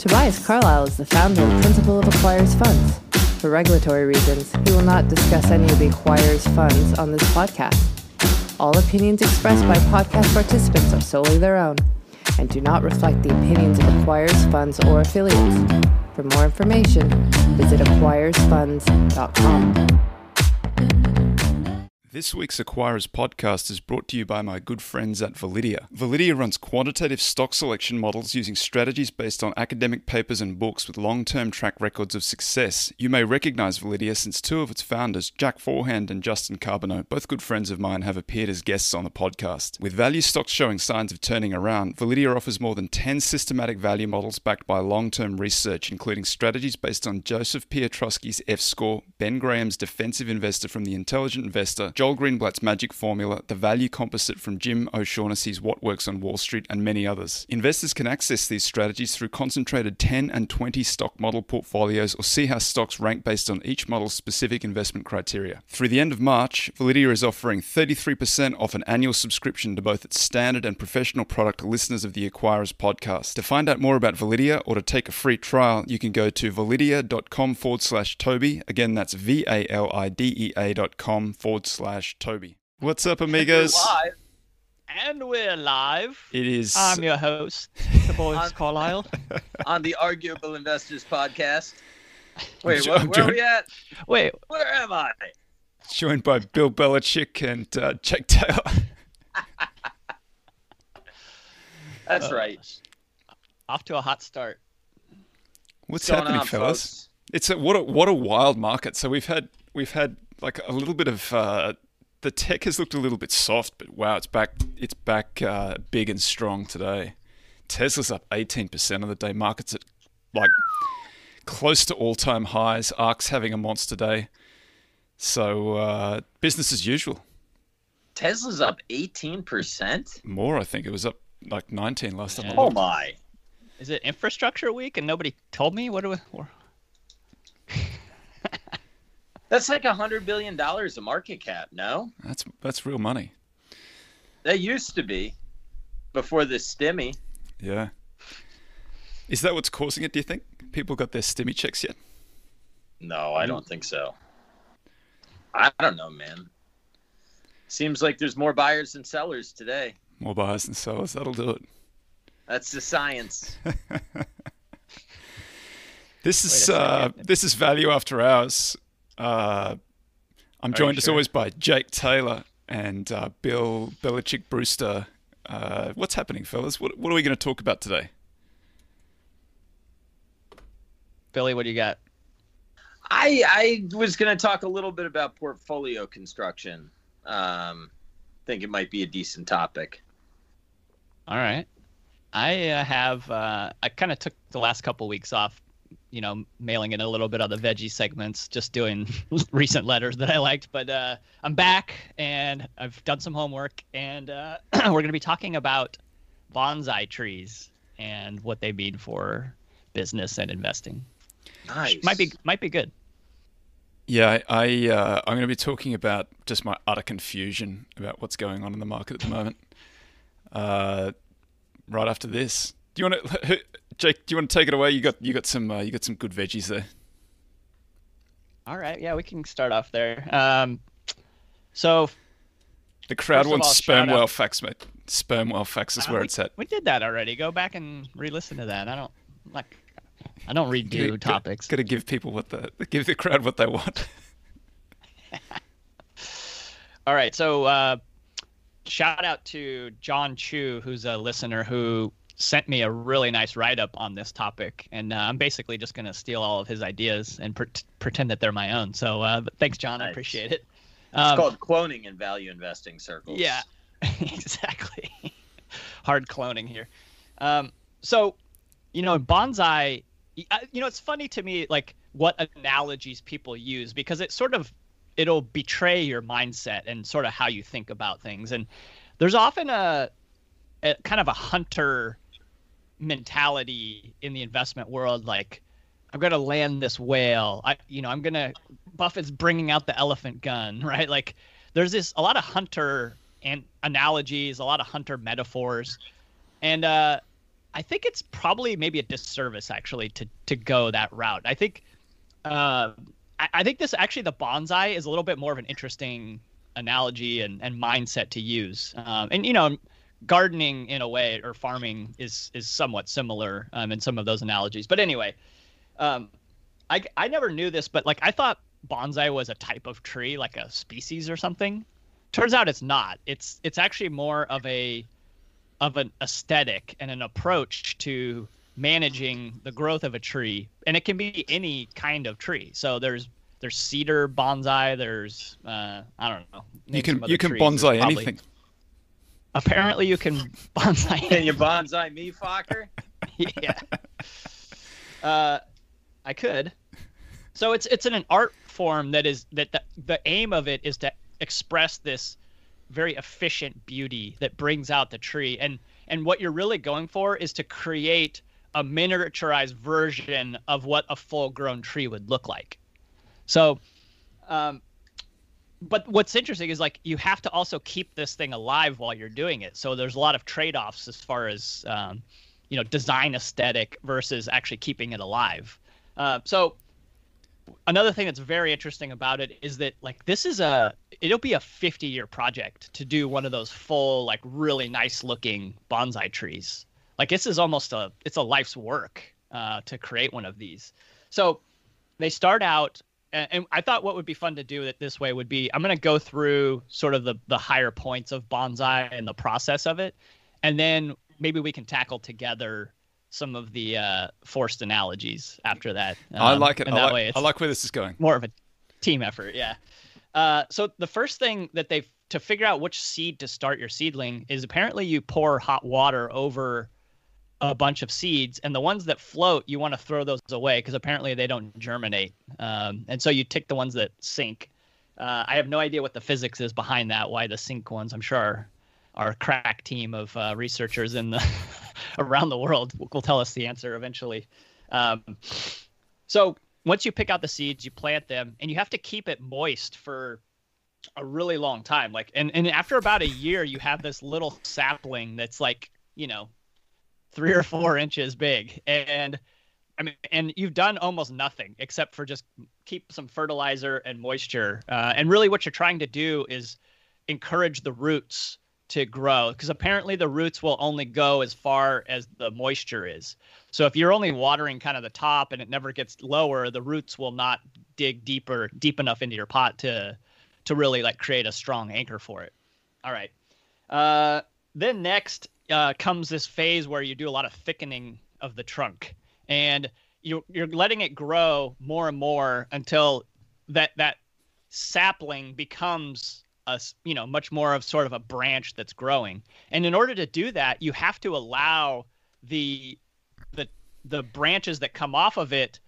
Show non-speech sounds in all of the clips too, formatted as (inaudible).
Tobias Carlisle is the founder and principal of Acquirers Funds. For regulatory reasons, he will not discuss any of the Acquirers funds on this podcast. All opinions expressed by podcast participants are solely their own and do not reflect the opinions of Acquirers Funds or affiliates. For more information, visit acquirersfunds.com. This week's Acquirers podcast is brought to you by my good friends at Validea. Validea runs quantitative stock selection models using strategies based on academic papers and books with long term track records of success. You may recognize Validea since two of its founders, Jack Forehand and Justin Carbonneau, both good friends of mine, have appeared as guests on the podcast. With value stocks showing signs of turning around, Validea offers more than 10 systematic value models backed by long term research, including strategies based on Joseph Piotroski's F score, Ben Graham's defensive investor from The Intelligent Investor, Joel Greenblatt's Magic Formula, the Value Composite from Jim O'Shaughnessy's What Works on Wall Street, and many others. Investors can access these strategies through concentrated 10 and 20 stock model portfolios or see how stocks rank based on each model's specific investment criteria. Through the end of March, Validea is offering 33% off an annual subscription to both its standard and professional product listeners of the Acquirers podcast. To find out more about Validea or to take a free trial, you can go to validea.com forward slash Toby. Again, that's V A L I D E A dot com forward slash Toby. What's up, amigos? Live. And we're live. It is. I'm your host, Tobias Carlisle. (laughs) on the Arguable Investors podcast. (laughs) Wait, Jo- where, where Jo- are we at? Wait, Where am I? joined by Bill Belichick and uh, Jake Taylor. (laughs) That's Uh, right. off to a hot start. What's Going happening, on, fellas? folks? It's a what a what a wild market. So we've had we've had like a little bit of uh, the tech has looked a little bit soft, but wow, it's back it's back uh, big and strong today. Tesla's up eighteen percent of the day. Markets at like close to all time highs. Ark's having a monster day. So uh, business as usual. Tesla's up 18%? More, I think it was up like nineteen last time. I Yeah. Oh my. Is it infrastructure week and nobody told me? What do we? (laughs) That's like a $100 billion a market cap, no? That's that's real money. That used to be before the stimmy. Yeah. Is that what's causing it? Do you think people got their stimmy checks yet? No, I don't think so. I don't know, man. Seems like there's more buyers than sellers today. More buyers than sellers. That'll do it. That's the science. (laughs) This is uh, this is value after hours. Uh, I'm joined you as sure? always by Jake Taylor and uh, Bill Belichick Brewster. Uh, what's happening, fellas? What what are we going to talk about today? Billy, what do you got? I I was going to talk a little bit about portfolio construction. Um, think it might be a decent topic. All right. I uh, have. Uh, I kind of took the last couple weeks off. You know, mailing in a little bit of the veggie segments, just doing (laughs) recent letters that I liked. But uh, I'm back and I've done some homework, and uh, (clears throat) we're going to be talking about bonsai trees and what they mean for business and investing. Nice. Might be might be good. Yeah, I, I uh, I'm going to be talking about just my utter confusion about what's going on in the market at the moment. Uh, right after this, do you want to, Jake? Do you want to take it away? You got you got some uh, you got some good veggies there. All right, yeah, we can start off there. Um, so The crowd wants all, sperm whale facts, mate. Sperm whale facts is Uh, where we, it's at. We did that already. Go back and re-listen to that. I don't like. I don't redo You topics. Got to give people what the give the crowd what they want. (laughs) All right, so uh, shout out to John Chu, who's a listener who sent me a really nice write-up on this topic, and uh, I'm basically just gonna steal all of his ideas and pre- pretend that they're my own. So uh, thanks, John. I appreciate it. It's Um, called cloning in value investing circles. Yeah, (laughs) exactly. (laughs) Hard cloning here. Um, so, you know, bonsai. You know, it's funny to me, like what analogies people use because it sort of it'll betray your mindset and sort of how you think about things. And there's often a, a kind of a hunter mentality in the investment world, like I'm gonna land this whale. I, you know, I'm gonna Buffett's bringing out the elephant gun, (laughs) right? Like there's this a lot of hunter and analogies, a lot of hunter metaphors, and uh, I think it's probably maybe a disservice actually to to go that route. I think uh, I, I think this actually the bonsai is a little bit more of an interesting analogy and, and mindset to use. Um, and you know, gardening in a way or farming is is somewhat similar um, in some of those analogies. But anyway, um, I I never knew this, but like I thought bonsai was a type of tree, like a species or something. Turns out it's not. It's it's actually more of a of an aesthetic and an approach to managing the growth of a tree, and it can be any kind of tree. So there's there's cedar bonsai. There's uh, I don't know. You can you can bonsai anything. Apparently, you can bonsai. Can you bonsai me, Fokker? (laughs) yeah. Uh, I could. So it's it's in an art form that is that the, the aim of it is to express this very efficient beauty that brings out the tree and and what you're really going for is to create a miniaturized version of what a full grown tree would look like so um but what's interesting is like you have to also keep this thing alive while you're doing it. So there's a lot of trade-offs as far as um, you know design aesthetic versus actually keeping it alive. Uh, so another thing that's very interesting about it is that like this is a it'll be a 50 year project to do one of those full like really nice looking bonsai trees. Like this is almost a it's a life's work uh, to create one of these. So they start out and, i thought what would be fun to do it this way would be i'm going to go through sort of the the higher points of bonsai and the process of it and then maybe we can tackle together some of the uh, forced analogies after that. Um, I like it. I like, I like where this is going. More of a team effort, yeah. Uh, so the first thing that they've to figure out which seed to start your seedling is apparently you pour hot water over a bunch of seeds, and the ones that float you want to throw those away because apparently they don't germinate. Um, and so you tick the ones that sink. Uh, I have no idea what the physics is behind that. Why the sink ones? I'm sure our, our crack team of uh, researchers in the (laughs) around the world will tell us the answer eventually. Um, so once you pick out the seeds, you plant them, and you have to keep it moist for a really long time. Like, and and after about a year, you have this little sapling that's like you know three or four inches big, and I mean, and you've done almost nothing except for just keep some fertilizer and moisture. Uh, and really, what you're trying to do is encourage the roots to grow because apparently the roots will only go as far as the moisture is. So if you're only watering kind of the top and it never gets lower, the roots will not dig deeper deep enough into your pot to to really like create a strong anchor for it. All right. Uh, then next uh, comes this phase where you do a lot of thickening of the trunk. And you you're letting it grow more and more until that that sapling becomes a you know much more of sort of a branch that's growing. And in order to do that you have to allow the the the branches that come off of it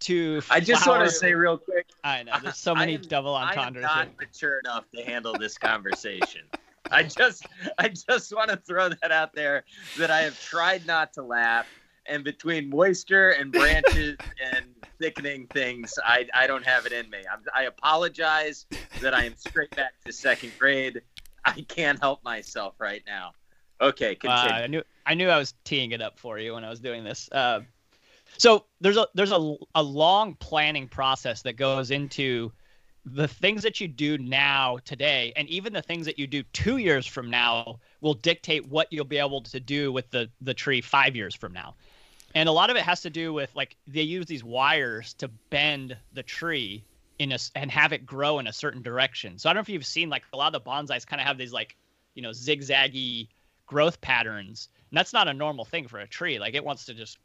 to I just want to say real quick I know there's so (laughs) many am, double entendres I'm not here. mature enough to handle this conversation (laughs) I just I just want to throw that out there that I have tried not to laugh and between moisture and branches (laughs) and thickening things, I, I don't have it in me. I'm, I apologize that I am straight back to second grade. I can't help myself right now. Okay, continue. Uh, I knew I knew I was teeing it up for you when I was doing this. Uh, so there's a there's a, a long planning process that goes into the things that you do now today and even the things that you do two years from now will dictate what you'll be able to do with the the tree five years from now and a lot of it has to do with like they use these wires to bend the tree in a and have it grow in a certain direction. So I don't know if you've seen like a lot of the bonsais kind of have these like you know zigzaggy growth patterns, and that's not a normal thing for a tree. Like it wants to just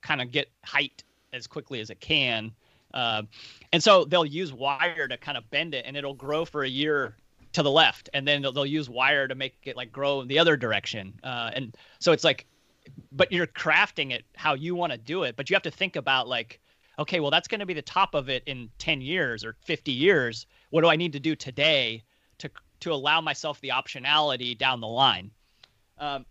kind of get height as quickly as it can. Uh, and so they'll use wire to kind of bend it, and it'll grow for a year to the left, and then they'll, they'll use wire to make it like grow in the other direction. Uh, and so it's like but you're crafting it how you want to do it. But you have to think about like, okay, well, that's going to be the top of it in 10 years or 50 years. What do I need to do today to to allow myself the optionality down the line? Um,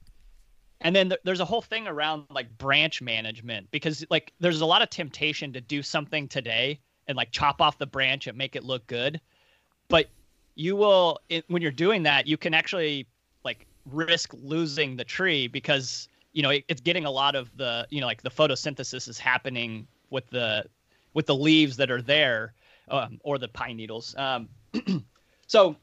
and then th- there's a whole thing around like branch management because like there's a lot of temptation to do something today and like chop off the branch and make it look good, but you will it, when you're doing that you can actually like risk losing the tree because you know, it, it's getting a lot of the, you know, like the photosynthesis is happening with the with the leaves that are there um, or the pine needles. Um, (clears throat) so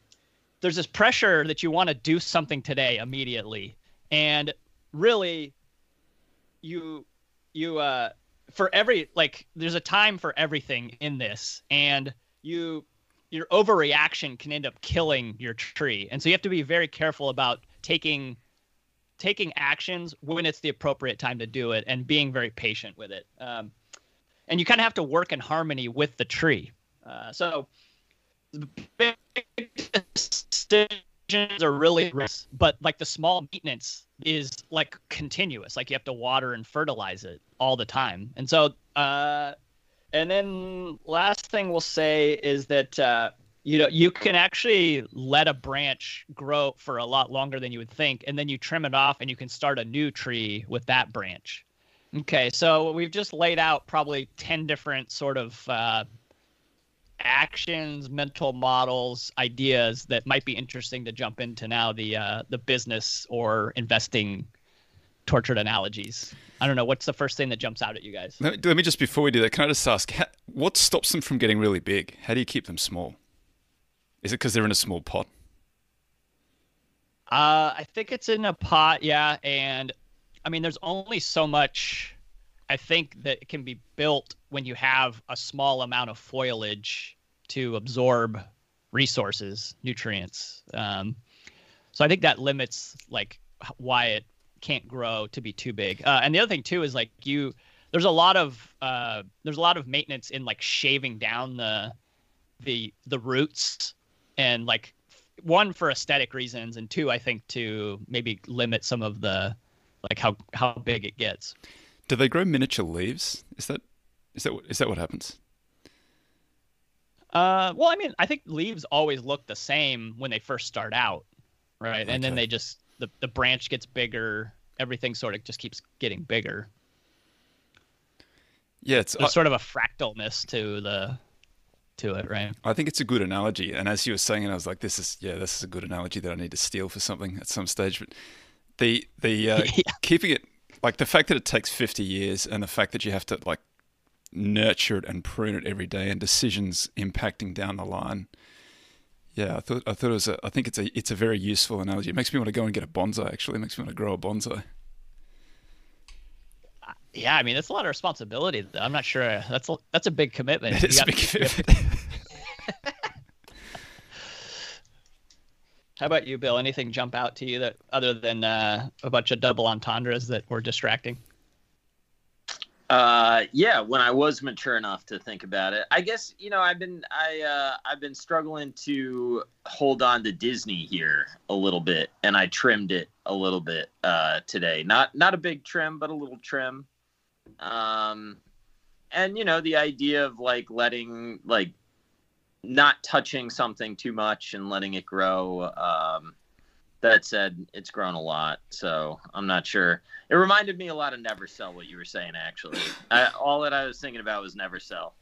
there's this pressure that you want to do something today immediately, and really, you you uh for every like there's a time for everything in this, and you your overreaction can end up killing your tree, and so you have to be very careful about taking taking actions when it's the appropriate time to do it and being very patient with it. Um, and you kind of have to work in harmony with the tree. Uh, so the big decisions are really but like the small maintenance is like continuous. Like you have to water and fertilize it all the time. And so, uh, and then last thing we'll say is that uh, you know you can actually let a branch grow for a lot longer than you would think, and then you trim it off, and you can start a new tree with that branch. Okay, so we've just laid out probably ten different sort of uh, actions, mental models, ideas that might be interesting to jump into now the uh, the business or investing tortured analogies. I don't know what's the first thing that jumps out at you guys. Let me, let me just before we do that, can I just ask, how, what stops them from getting really big? How do you keep them small? Is it because they're in a small pot? Uh, I think it's in a pot, yeah, and I mean, there's only so much I think that it can be built when you have a small amount of foliage to absorb resources, nutrients. Um, so I think that limits like why it can't grow to be too big. Uh, and the other thing too is like you, there's a lot of uh, there's a lot of maintenance in like shaving down the the the roots and like one for aesthetic reasons and two I think to maybe limit some of the like how how big it gets. Do they grow miniature leaves? Is that is that is that what happens? Uh, well, I mean, I think leaves always look the same when they first start out, right? Okay. And then they just the the branch gets bigger. Everything sort of just keeps getting bigger. Yeah, it's There's uh, sort of a fractalness to the to it, right? I think it's a good analogy. And as you were saying it, I was like, this is yeah, this is a good analogy that I need to steal for something at some stage. But the the uh, (laughs) yeah. keeping it like the fact that it takes 50 years and the fact that you have to like nurture it and prune it every day and decisions impacting down the line. Yeah, I thought I thought it was a I think it's a it's a very useful analogy. It makes me want to go and get a bonsai actually. It makes me want to grow a bonsai. Uh, yeah, I mean that's a lot of responsibility. I'm not sure that's a, that's a big commitment. It is a big commitment. (laughs) How about you, Bill? Anything jump out to you that other than uh, a bunch of double entendres that were distracting? Uh, yeah, when I was mature enough to think about it, I guess you know I've been I uh, I've been struggling to hold on to Disney here a little bit, and I trimmed it a little bit uh, today. Not not a big trim, but a little trim. Um, and you know the idea of like letting like not touching something too much and letting it grow. Um, that said, it's grown a lot, so I'm not sure. It reminded me a lot of Never Sell what you were saying. Actually, I, all that I was thinking about was Never Sell.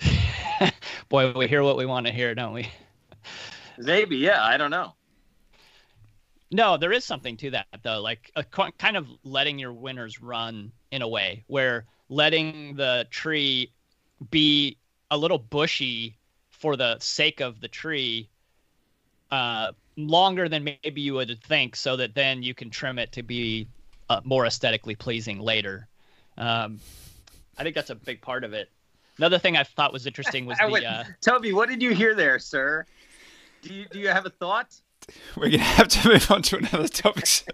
(laughs) Boy, we hear what we want to hear, don't we? Maybe, yeah. I don't know. No, there is something to that though, like a, kind of letting your winners run in a way where letting the tree be a little bushy for the sake of the tree uh, longer than maybe you would think, so that then you can trim it to be uh, more aesthetically pleasing later. Um, I think that's a big part of it. Another thing I thought was interesting was (laughs) the. Uh, Toby, what did you hear there, sir? Do you do you have a thought? We're gonna (laughs) have to move on to another topic soon.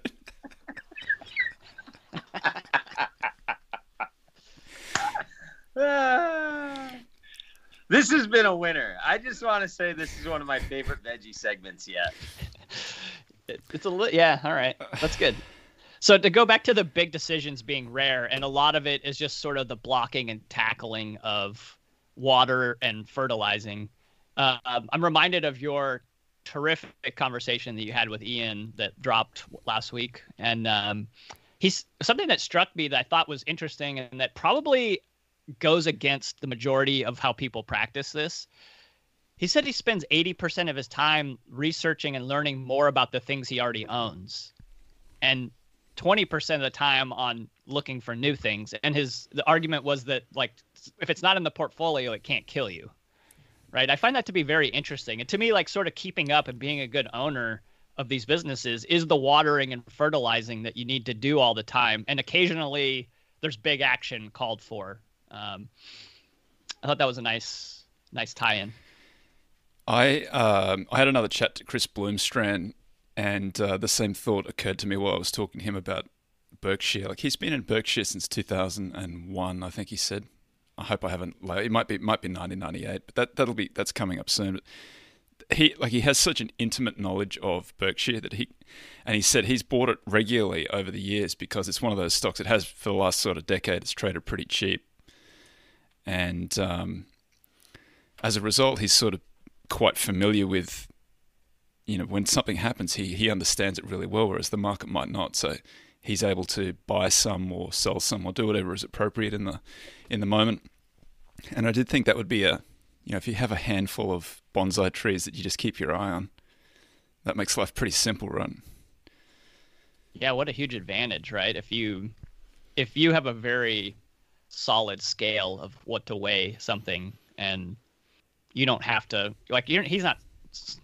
(laughs) This has been a winner. I just want to say this is one of my favorite veggie segments yet. it's a li- yeah. All right, that's good. So to go back to the big decisions being rare, and a lot of it is just sort of the blocking and tackling of water and fertilizing. Uh, I'm reminded of your terrific conversation that you had with Ian that dropped last week, and um, he's something that struck me that I thought was interesting, and that probably goes against the majority of how people practice this. He said he spends 80% of his time researching and learning more about the things he already owns. And 20% of the time on looking for new things. And his the argument was that like if it's not in the portfolio, it can't kill you. Right? I find that to be very interesting. And to me like sort of keeping up and being a good owner of these businesses is the watering and fertilizing that you need to do all the time. And occasionally there's big action called for. Um, I thought that was a nice nice tie-in. I um, I had another chat to Chris Bloomstran, and uh, the same thought occurred to me while I was talking to him about Berkshire. Like he's been in Berkshire since 2001, I think he said. I hope I haven't. It might be it might be 1998, but that that'll be that's coming up soon. But he like he has such an intimate knowledge of Berkshire that he, and he said he's bought it regularly over the years because it's one of those stocks. It has for the last sort of decade. It's traded pretty cheap, and um, as a result, he's sort of quite familiar with you know when something happens he he understands it really well whereas the market might not. So he's able to buy some or sell some or do whatever is appropriate in the in the moment. And I did think that would be a you know if you have a handful of bonsai trees that you just keep your eye on that makes life pretty simple right? Yeah what a huge advantage right? If you if you have a very solid scale of what to weigh something and you don't have to like he's not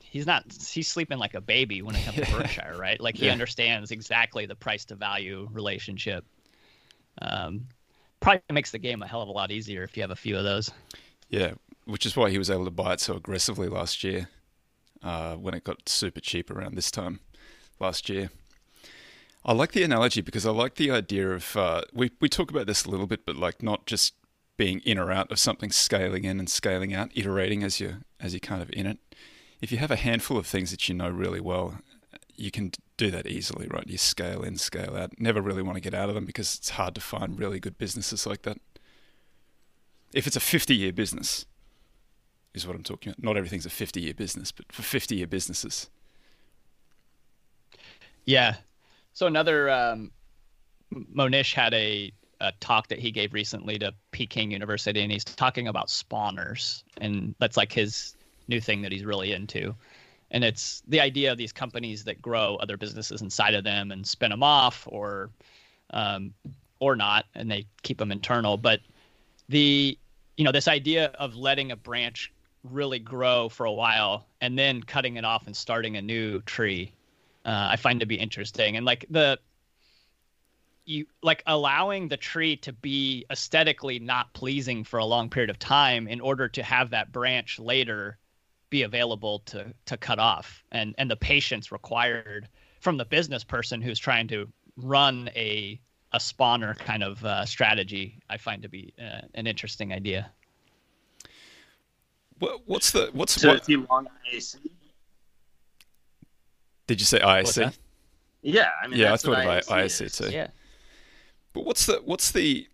he's not he's sleeping like a baby when it comes to (laughs) Berkshire, right? Like he yeah. understands exactly the price to value relationship. Um, probably makes the game a hell of a lot easier if you have a few of those. Yeah, which is why he was able to buy it so aggressively last year, uh, when it got super cheap around this time last year. I like the analogy because I like the idea of uh, we we talk about this a little bit, but like not just being in or out of something, scaling in and scaling out, iterating as you as you kind of in it. If you have a handful of things that you know really well, you can do that easily, right? You scale in, scale out. Never really want to get out of them because it's hard to find really good businesses like that. If it's a 50 year business, is what I'm talking about. Not everything's a 50 year business, but for 50 year businesses. Yeah. So another um, Mohnish had a a talk that he gave recently to Peking University, and he's talking about spawners, and that's like his new thing that he's really into. And it's the idea of these companies that grow other businesses inside of them and spin them off, or um, or not, and they keep them internal. But the you know this idea of letting a branch really grow for a while and then cutting it off and starting a new tree, uh, I find to be interesting. And like the you like allowing the tree to be aesthetically not pleasing for a long period of time in order to have that branch later be available to to cut off and and the patience required from the business person who's trying to run a a spawner kind of uh, strategy i find to be uh, an interesting idea what, what's the what's so what, long IAC? Did you say IAC? Yeah, I mean, yeah, I thought of IAC, IAC too. Yeah, but what's the what's the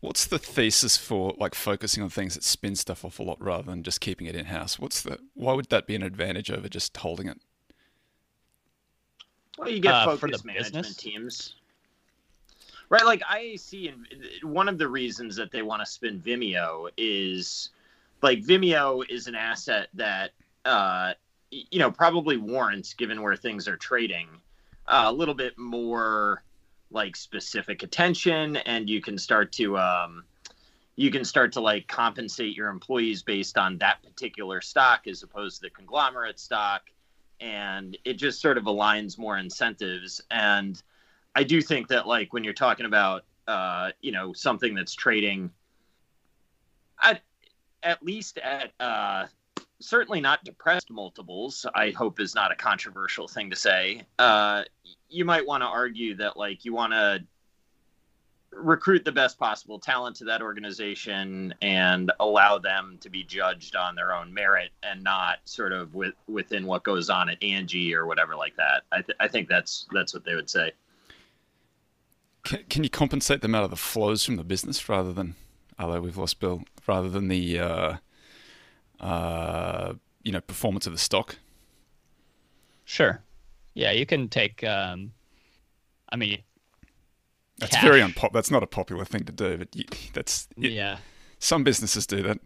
what's the thesis for like focusing on things that spin stuff off a lot rather than just keeping it in house? What's the why would that be an advantage over just holding it? Well, you get Uh, for focus management business? teams. Right, like IAC, and one of the reasons that they want to spin Vimeo is like Vimeo is an asset that uh, y- you know probably warrants, given where things are trading, uh, a little bit more like specific attention, and you can start to um, you can start to like compensate your employees based on that particular stock as opposed to the conglomerate stock, and it just sort of aligns more incentives and. I do think that like when you're talking about uh, you know something that's trading at at least at uh, certainly not depressed multiples. I hope is not a controversial thing to say. Uh, you might want to argue that like you want to recruit the best possible talent to that organization and allow them to be judged on their own merit and not sort of with, within what goes on at Angie or whatever like that. I, th- I think that's that's what they would say. Can, can you compensate them out of the flows from the business rather than, although we've lost Bill, rather than the, uh, uh, you know, performance of the stock? sure yeah you can take um i mean That's Cash. very unpop. That's not a popular thing to do, but you, that's it, yeah some businesses do that.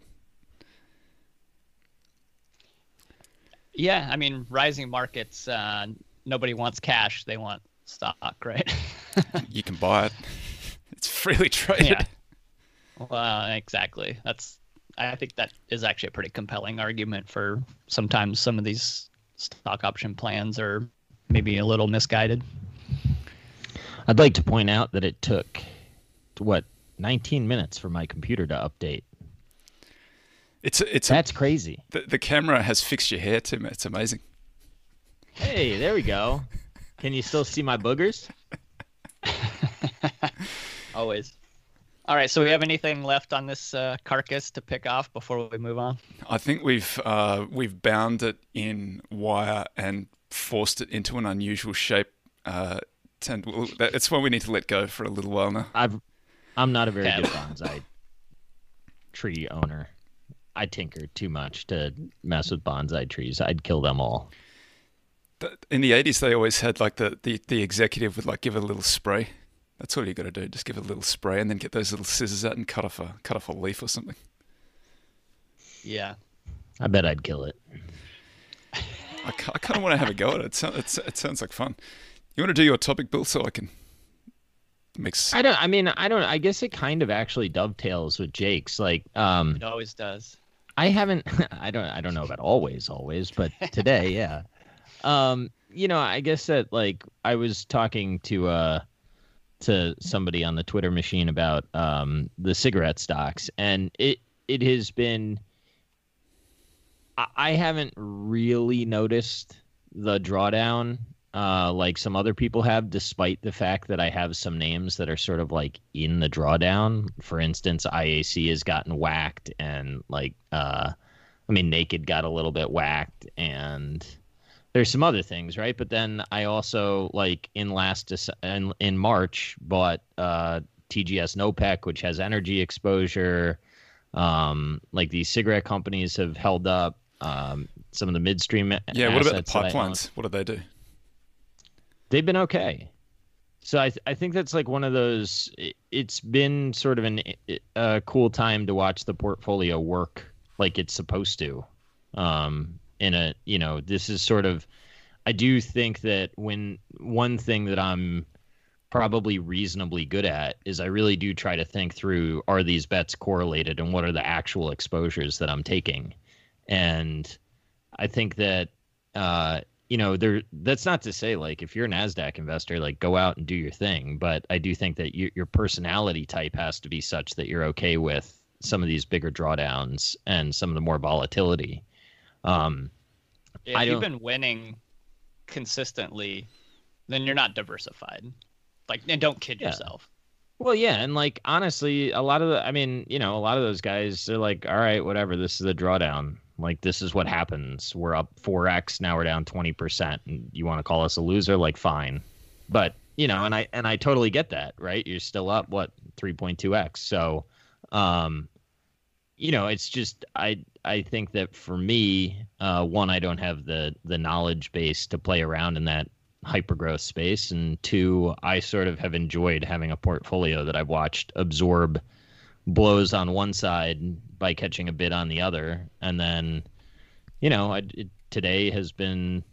yeah i mean rising markets uh nobody wants cash they want stock right (laughs) you can buy it. (laughs) It's freely traded. Yeah. Well, exactly. That's. I think that is actually a pretty compelling argument for sometimes some of these stock option plans are maybe a little misguided. I'd like to point out that it took what 19 minutes for my computer to update. It's it's That's crazy. the, the camera has fixed your hair, Tim. It's amazing. Hey, there we go. (laughs) Can you still see my boogers? (laughs) Always. All right. So we have anything left on this uh, carcass to pick off before we move on? I think we've uh, we've bound it in wire and forced it into an unusual shape. Uh, and we'll, that, it's one we need to let go for a little while now. I've I'm not a very Yeah. good bonsai tree owner. I tinker too much to mess with bonsai trees. I'd kill them all. In the '80s, they always had like the, the, the executive would like give it a little spray. That's all you got to do. Just give it a little spray, and then get those little scissors out and cut off a cut off a leaf or something. Yeah. I bet I'd kill it. I, I kind of want to have a go at it. It, sounds, it. it sounds like fun. You want to do your topic, Bill, so I can mix. I don't I mean, I don't I guess it kind of actually dovetails with Jake's like um It always does. I haven't (laughs) I don't I don't know about always always, but today, yeah. (laughs) Um, you know, I guess that like I was talking to uh to somebody on the Twitter machine about um the cigarette stocks and it it has been I, I haven't really noticed the drawdown uh like some other people have despite the fact that I have some names that are sort of like in the drawdown. For instance, IAC has gotten whacked and like uh I mean Naked got a little bit whacked and there's some other things, right? But then I also like in last in, in March bought uh TGS Nopec which has energy exposure. Um like these cigarette companies have held up um some of the midstream yeah. What about the pipelines? What do they do? they've been okay. So I th- I think that's like one of those. it- It's been sort of an a cool time to watch the portfolio work like it's supposed to. Um, in a you know this is sort of. I do think that when one thing that I'm probably reasonably good at is I really do try to think through are these bets correlated and what are the actual exposures that I'm taking, and I think that uh, you know, there. That's not to say like if you're a Nasdaq investor, like go out and do your thing. But I do think that your your personality type has to be such that you're okay with some of these bigger drawdowns and some of the more volatility. Um, If I you've been winning consistently, then you're not diversified. Like, and don't kid Yeah. yourself. Well, yeah, and like honestly, a lot of the, I mean, you know, a lot of those guys, they're like, all right, whatever, this is a drawdown. Like, this is what happens. We're up 4x, now we're down 20%. And you want to call us a loser? Like, fine. But, you know, and I, and I totally get that, right? You're still up, what, 3.2x. So, um, you know, it's just, I, I think that for me, uh, one, I don't have the, the knowledge base to play around in that hypergrowth space and two i sort of have enjoyed having a portfolio that i've watched absorb blows on one side by catching a bid on the other and then you know I, it, today has been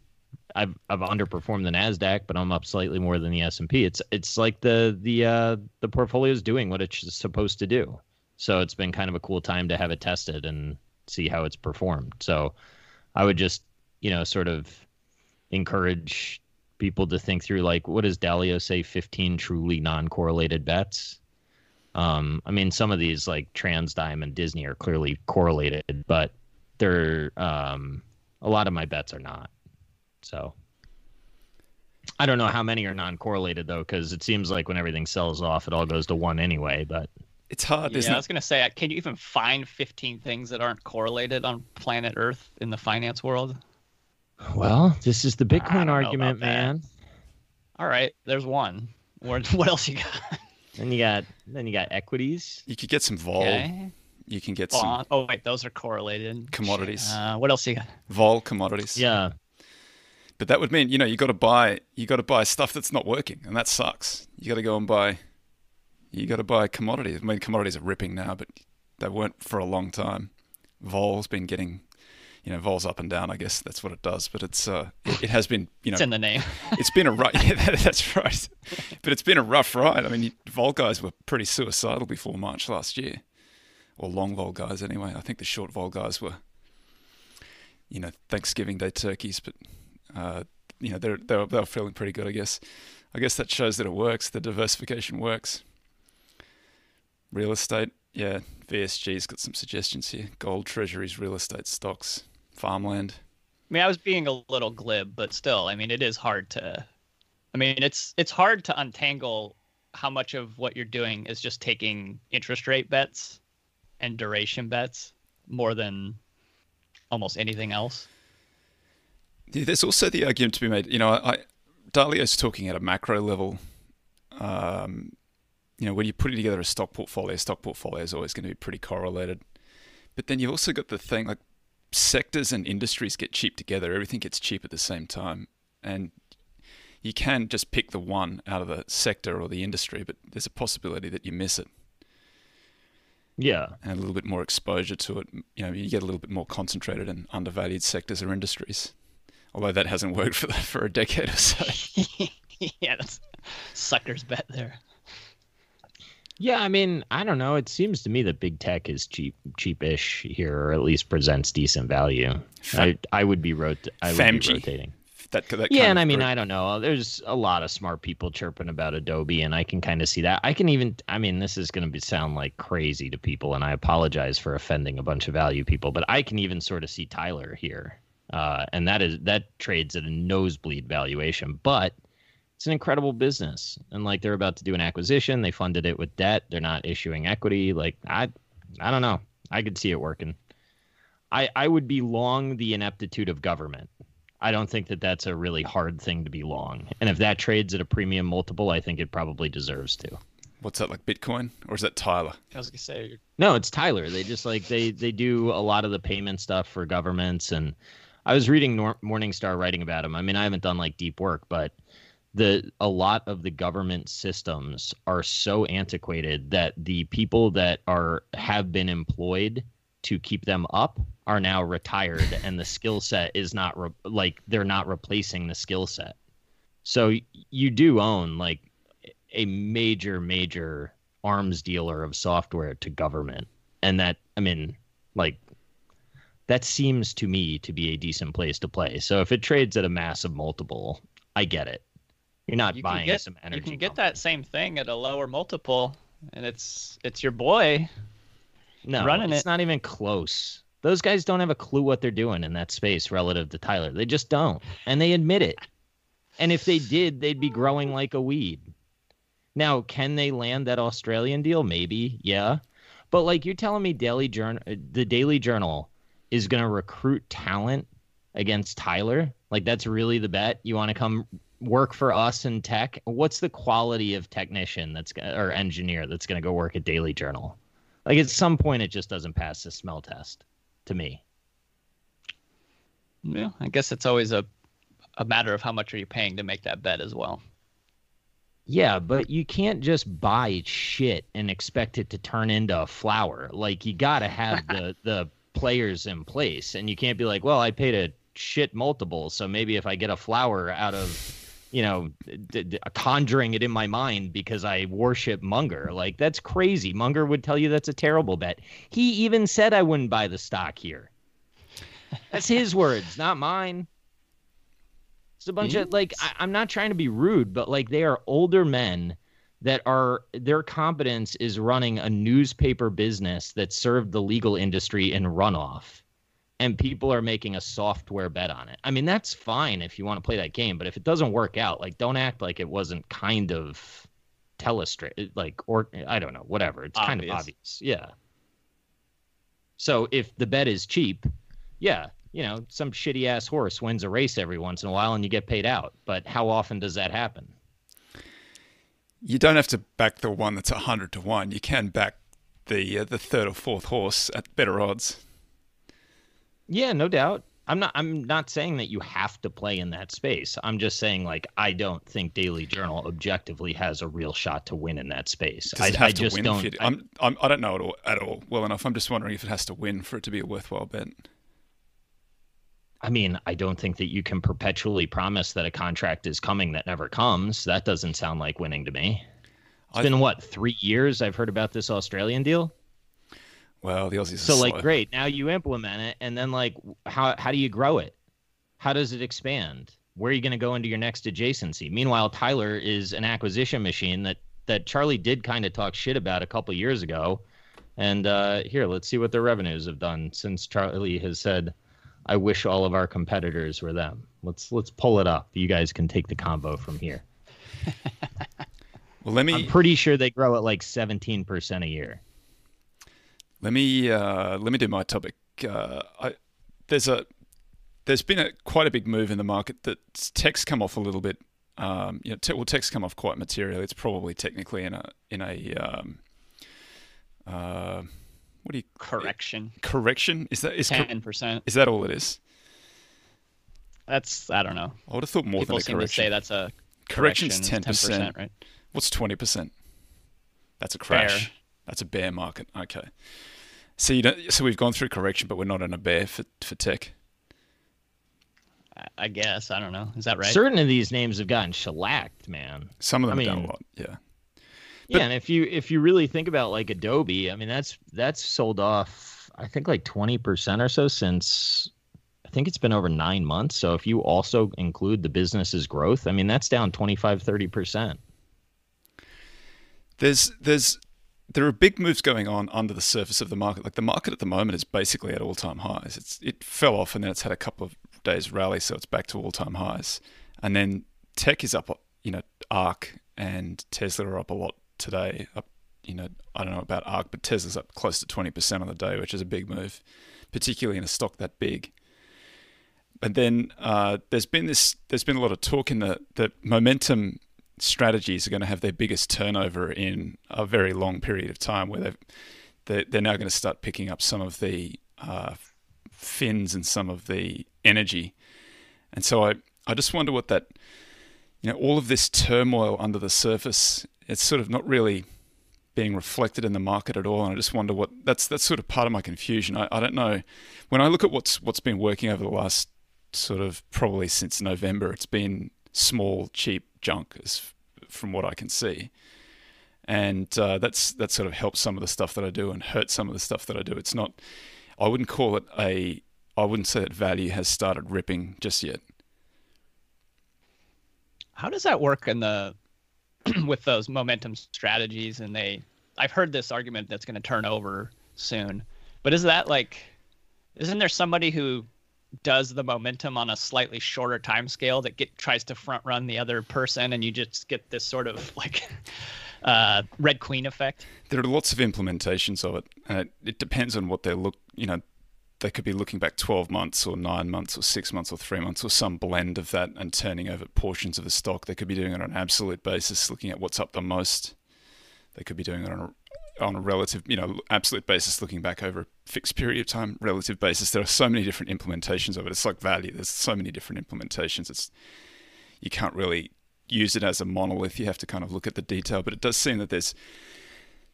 I've I've underperformed the Nasdaq, but I'm up slightly more than the S and P. It's it's like the the uh, the portfolio is doing what it's supposed to do. So it's been kind of a cool time to have it tested and see how it's performed. So I would just you know sort of encourage people to think through like what does Dalio say 15 truly non-correlated bets um i mean some of these like TransDigm and disney are clearly correlated but they're um a lot of my bets are not so i don't know how many are non-correlated though because it seems like when everything sells off it all goes to one anyway but It's hard, Yeah, isn't I was gonna say, can you even find 15 things that aren't correlated on planet Earth in the finance world? well this is the bitcoin argument man All right, there's one. What, (laughs) what else you got? then you got then you got equities You could get some vol. Okay. You can get some Oh wait, those are correlated. Commodities. Uh, what else you got? vol commodities. yeah But that would mean, you know, you got to buy, you got to buy stuff that's not working, and that sucks. You got to go and buy, you got to buy commodities. I mean, commodities are ripping now, but they weren't for a long time. Vol's been getting, you know, vols up and down. I guess that's what it does. But it's uh, it, it has been you know, It's in the name. (laughs) it's been a rough. (laughs) Yeah, that, that's right. But it's been a rough ride. I mean, vol guys were pretty suicidal before March last year, or long vol guys anyway. I think the short vol guys were, you know, Thanksgiving Day turkeys, but uh, you know, they're they're they're feeling pretty good. I guess. I guess that shows that it works. The diversification works. Real estate, yeah. VSG's got some suggestions here. Gold, treasuries, real estate stocks, farmland. I mean, I was being a little glib, but still, I mean, it is hard to. I mean, it's it's hard to untangle how much of what you're doing is just taking interest rate bets and duration bets more than almost anything else. Yeah, there's also the argument to be made. You know, I, Dalio's talking at a macro level. Um, you know, when you're putting together a stock portfolio, stock portfolio is always going to be pretty correlated. But then you've also got the thing like sectors and industries get cheap together. Everything gets cheap at the same time, and you can just pick the one out of the sector or the industry, but there's a possibility that you miss it Yeah. and a little bit more exposure to it. You know, you get a little bit more concentrated in undervalued sectors or industries. Although that hasn't worked (laughs) for for a decade or so. (laughs) yeah, that's sucker's bet there. Yeah, I mean, I don't know. It seems to me that big tech is cheap, cheapish here, or at least presents decent value. I, I would be rot- I would be rotating. That, that Yeah, and I mean, group. I don't know. There's a lot of smart people chirping about Adobe, and I can kind of see that. I can even, I mean, this is going to be sound like crazy to people, and I apologize for offending a bunch of value people, but I can even sort of see Tyler here, uh, and that is that trades at a nosebleed valuation, but it's an incredible business, and like they're about to do an acquisition, they funded it with debt, they're not issuing equity. Like I, I don't know. I could see it working. I I would be long the ineptitude of government. I don't think that that's a really hard thing to be long. And if that trades at a premium multiple, I think it probably deserves to. What's that like Bitcoin or is that Tyler? I was gonna say No, it's Tyler. They just like they they do a lot of the payment stuff for governments and I was reading Nor- Morningstar writing about him. I mean, I haven't done like deep work, but the a lot of the government systems are so antiquated that the people that are have been employed to keep them up are now retired and the skill set is not re- like they're not replacing the skill set. So you do own like a major major arms dealer of software to government. And that i mean like that seems to me to be a decent place to play. So if it trades at a massive multiple i get it you're not you buying get some you can get company. that same thing at a lower multiple, and it's it's your boy. no running it's it. not even close those guys don't have a clue what they're doing in that space relative to tyler they just don't and they admit it and if they did they'd be growing like a weed Now, can they land that Australian deal? Maybe, yeah. But like you're telling me, Daily Journal, uh, the Daily Journal is going to recruit talent against Tyler. Like that's really the bet. You want to come work for us in tech? What's the quality of technician that's or engineer that's going to go work at Daily Journal? Like at some point, it just doesn't pass the smell test to me. Yeah, I guess it's always a a matter of how much are you paying to make that bet as well. Yeah, but you can't just buy shit and expect it to turn into a flower. Like you got to have the (laughs) the players in place, and you can't be like, well, I paid a shit multiple, so maybe if I get a flower out of, you know, d- d- conjuring it in my mind because I worship Munger, like that's crazy. Munger would tell you that's a terrible bet. He even said I wouldn't buy the stock here. That's his words, not mine. It's a bunch of like I, I'm not trying to be rude, but like they are older men that are their competence is running a newspaper business that served the legal industry in runoff. And people are making a software bet on it. I mean, that's fine if you want to play that game, but if it doesn't work out, like don't act like it wasn't kind of telestrate like or I don't know, whatever. It's kind of Obvious. obvious. Yeah. So if the bet is cheap, yeah, you know, some shitty ass horse wins a race every once in a while and you get paid out. But how often does that happen? You don't have to back the one that's hundred to one. You can back the uh, the third or fourth horse at better odds. Yeah, no doubt. I'm not I'm not saying that you have to play in that space. I'm just saying like I don't think Daily Journal objectively has a real shot to win in that space. Does I, it have I to just win? don't it- I'm, I'm, I don't know it all, at all well enough. I'm just wondering if it has to win for it to be a worthwhile bet. I mean, I don't think that you can perpetually promise that a contract is coming that never comes. That doesn't sound like winning to me. It's I- been what three years I've heard about this Australian deal. Well, the Aussies So like, slow. great, now you implement it, and then like, how how do you grow it? How does it expand? Where are you going to go into your next adjacency? Meanwhile, Tyler is an acquisition machine that that Charlie did kind of talk shit about a couple years ago. And uh, here, let's see what their revenues have done since Charlie has said, "I wish all of our competitors were them." Let's let's pull it up. You guys can take the combo from here. (laughs) Well, let me I'm pretty sure they grow at like 17% a year. Let me uh, let me do my topic. Uh, I, there's a there's been a quite a big move in the market that tech's come off a little bit. Um, you know, te- well, tech's come off quite materially. It's probably technically in a in a um, uh, what do you Correction. correction? Is that is Ten percent. is that all it is? That's I don't know. I would have thought more People than a seem to correction. say that's a Correction's ten percent. right? What's twenty percent? That's a crash. Bear. That's a bear market. Okay. So you don't, so we've gone through correction, but we're not in a bear for for tech. I- I guess I don't know. Is that right? Certain of these names have gotten shellacked, man. Some of them I have done mean- a lot. Yeah. yeah, and if you if you really think about like Adobe, I mean that's that's sold off I think like 20% or so since I think it's been over 9 months. So if you also include the business's growth, I mean that's down 25 30%. there's there's there are big moves going on under the surface of the market. Like the market at the moment is basically at all time highs. It's it fell off and then it's had a couple of days rally, so it's back to all time highs. And then tech is up. You know, ARK and Tesla are up a lot today. Up, you know, I don't know about ARK, but Tesla's up close to twenty percent on the day, which is a big move, particularly in a stock that big. But then uh, there's been this. There's been a lot of talk in the the momentum strategies are going to have their biggest turnover in a very long period of time, where they're, they're now going to start picking up some of the uh, fins and some of the energy. And so I, I just wonder what that, you know, all of this turmoil under the surface, it's sort of not really being reflected in the market at all. And I just wonder what that's that's sort of part of my confusion. I, I don't know. When I look at what's what's been working over the last sort of probably since November, it's been small, cheap junk, as from what I can see, and uh, that's that sort of helps some of the stuff that I do and hurts some of the stuff that I do. It's not. I wouldn't call it a. I wouldn't say that value has started ripping just yet. How does that work in the (clears throat) with those momentum strategies? And they, I've heard this argument that's going to turn over soon, but is that like, isn't there somebody who does the momentum on a slightly shorter time scale that get tries to front run the other person, and you just get this sort of (laughs) like uh, Red Queen effect? There are lots of implementations of it, it, depends on what they look. You know, they could be looking back 12 months or nine months or six months or three months or some blend of that and turning over portions of the stock. They could be doing it on an absolute basis, looking at what's up the most. They could be doing it on a on a relative, you know, absolute basis, looking back over a fixed period of time, relative basis. There are so many different implementations of it. It's like value. There's so many different implementations. It's you can't really use it as a monolith. You have to kind of look at the detail. But it does seem that there's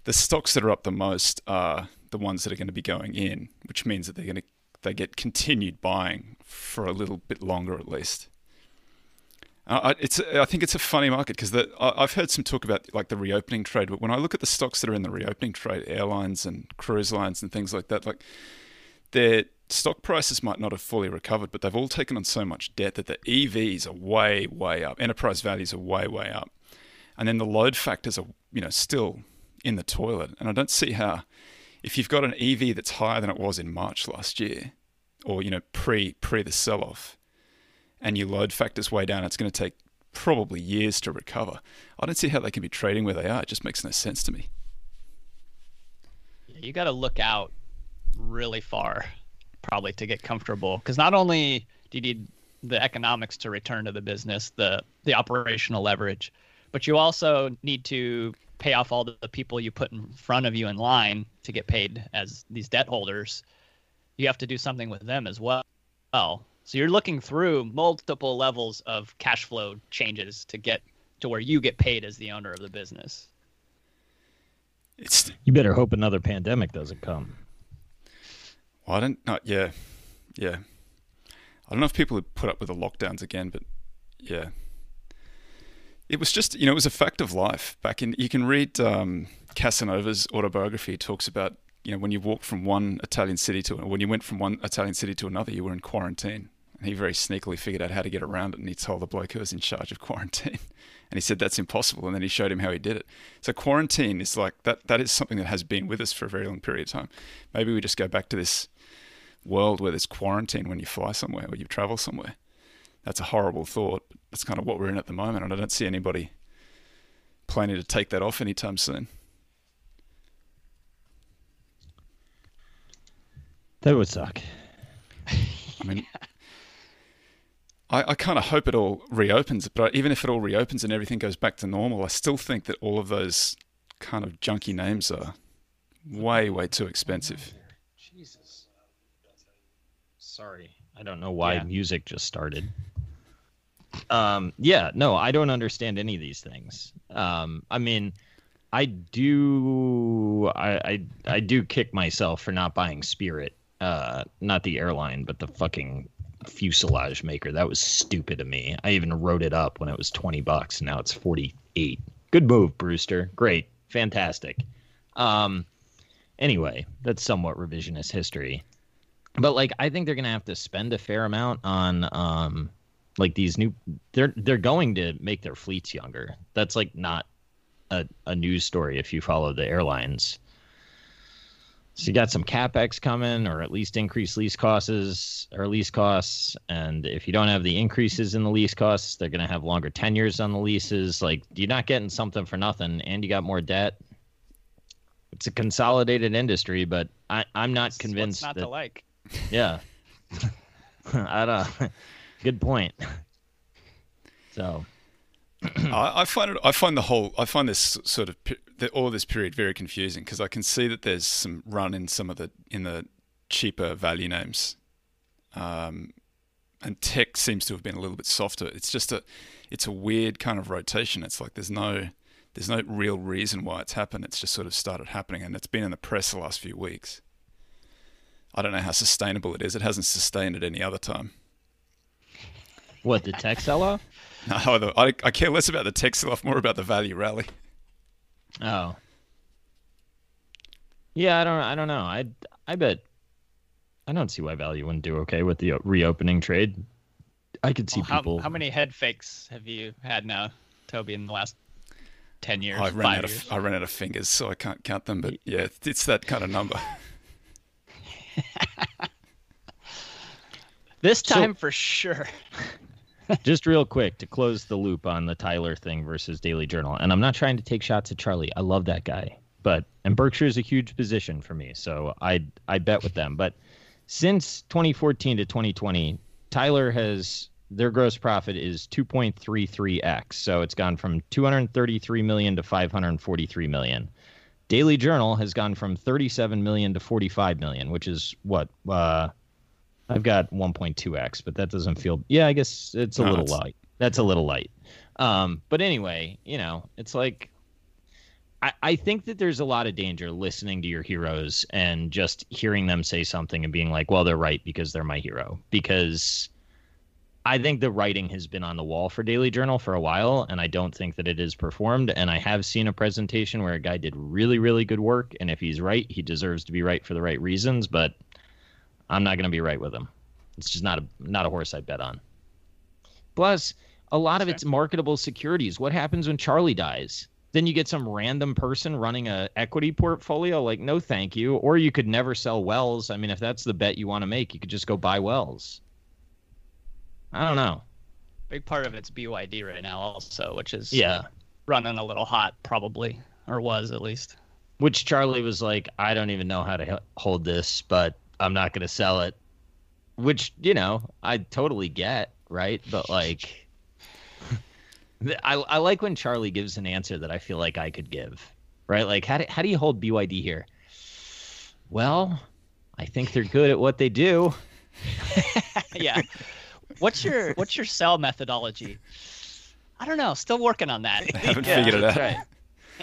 the stocks that are up the most are the ones that are going to be going in, which means that they're going to they get continued buying for a little bit longer at least. Uh, it's I think it's a funny market because I've heard some talk about like the reopening trade, but when I look at the stocks that are in the reopening trade, airlines and cruise lines and things like that, like their stock prices might not have fully recovered, but they've all taken on so much debt that the EVs are way way up, enterprise values are way way up, and then the load factors are you know still in the toilet, and I don't see how if you've got an EV that's higher than it was in March last year, or you know pre pre the sell off, and your load factor's way down, it's going to take probably years to recover. I don't see how they can be trading where they are. It just makes no sense to me. you got to look out really far probably to get comfortable because not only do you need the economics to return to the business the the operational leverage but you also need to pay off all the, people you put in front of you in line to get paid as these debt holders you have to do something with them as well so you're looking through multiple levels of cash flow changes to get to where you get paid as the owner of the business It's You better hope another pandemic doesn't come. well, I don't. Not yeah, yeah. I I don't know if people would put up with the lockdowns again, but yeah, it was just you know it was a fact of life back in. You can read um, Casanova's autobiography. He talks about you know when you walked from one Italian city to when you went from one Italian city to another, you were in quarantine. And he very sneakily figured out how to get around it, and he told the bloke who was in charge of quarantine, (laughs) and he said that's impossible, and then he showed him how he did it. So quarantine is like that. That is something that has been with us for a very long period of time. Maybe we just go back to this world where there's quarantine when you fly somewhere or you travel somewhere. That's a horrible thought. But that's kind of what we're in at the moment, and I don't see anybody planning to take that off anytime soon. That would suck. I mean, (laughs) I, I kind of hope it all reopens, but even if it all reopens and everything goes back to normal, I still think that all of those kind of junky names are way, way too expensive. Jesus. Sorry. I don't know why Yeah. music just started. Um, yeah, no, I don't understand any of these things. Um, I mean, I do, I, I, I do kick myself for not buying Spirit, uh, not the airline, but the fucking fuselage maker. That was stupid of me. I even wrote it up when it was twenty bucks. Now it's forty eight. Good move, Brewster. Great, fantastic. Um, anyway, that's somewhat revisionist history but like i think they're gonna have to spend a fair amount on um like these new they're they're going to make their fleets younger that's like not a, a news story if you follow the airlines so you got some capex coming or at least increased lease costs or lease costs and if you don't have the increases in the lease costs they're going to have longer tenures on the leases like you're not getting something for nothing and you got more debt it's a consolidated industry but I, i'm not What's convinced not that to like. (laughs) yeah. (laughs) I don't. (laughs) Good point. So (clears throat) I, I find it. I find the whole. I find this sort of the, all this period very confusing because I can see that there's some run in some of the in the cheaper value names, um, and tech seems to have been a little bit softer. It's just a, it's a weird kind of rotation. It's like there's no, there's no real reason why it's happened. It's just sort of started happening, and it's been in the press the last few weeks. I don't know how sustainable it is. It hasn't sustained at any other time. what the tech sell off? No, I, I care less about the tech sell-off, more about the value rally. Oh. Yeah, I don't. I don't know. I I bet. I don't see why value wouldn't do okay with the reopening trade. I could see Well, how, people. how many head fakes have you had now, Toby, in the last ten years? I ran five out years? of I ran out of fingers, so I can't count them. But yeah, it's- it's that kind of number. (laughs) (laughs) This So- time for sure. (laughs) Just real quick to close the loop on the Tyler thing versus Daily Journal. And I'm not trying to take shots at Charlie. I love that guy. But and Berkshire is a huge position for me. So I I bet with them. But since 2014 to 2020, Tyler has their gross profit is 2.33x. So it's gone from 233 million to 543 million. Daily Journal has gone from 37 million to 45 million, which is what uh I've got 1.2x, but that doesn't feel. Yeah, I guess it's a No, little it's- light. That's a little light. Um, but anyway, you know, it's like I, I think that there's a lot of danger listening to your heroes and just hearing them say something and being like, well, they're right because they're my hero. Because I think the writing has been on the wall for Daily Journal for a while, and I don't think that it is performed. And I have seen a presentation where a guy did really, really good work, and if he's right, he deserves to be right for the right reasons. But I'm not going to be right with him. It's just not a not a horse I bet on. Plus, a lot of it's marketable securities. What happens when Charlie dies? Then you get some random person running a equity portfolio. Like, no, thank you. Or you could never sell Wells. I mean, if that's the bet you want to make, you could just go buy Wells. I don't know. Big part of it's BYD right now, also, which is Yeah. running a little hot, probably, or was at least. Which Charlie was like, I don't even know how to h- hold this, but I'm not going to sell it. Which, you know, I totally get, right? But like, (laughs) I, I like when Charlie gives an answer that I feel like I could give, right? Like, how do, how do you hold BYD here? Well, I think they're good at what they do. (laughs) yeah. What's your what's your sell methodology? I don't know. Still working on that. (laughs) I haven't Yeah, figured it out. that's right.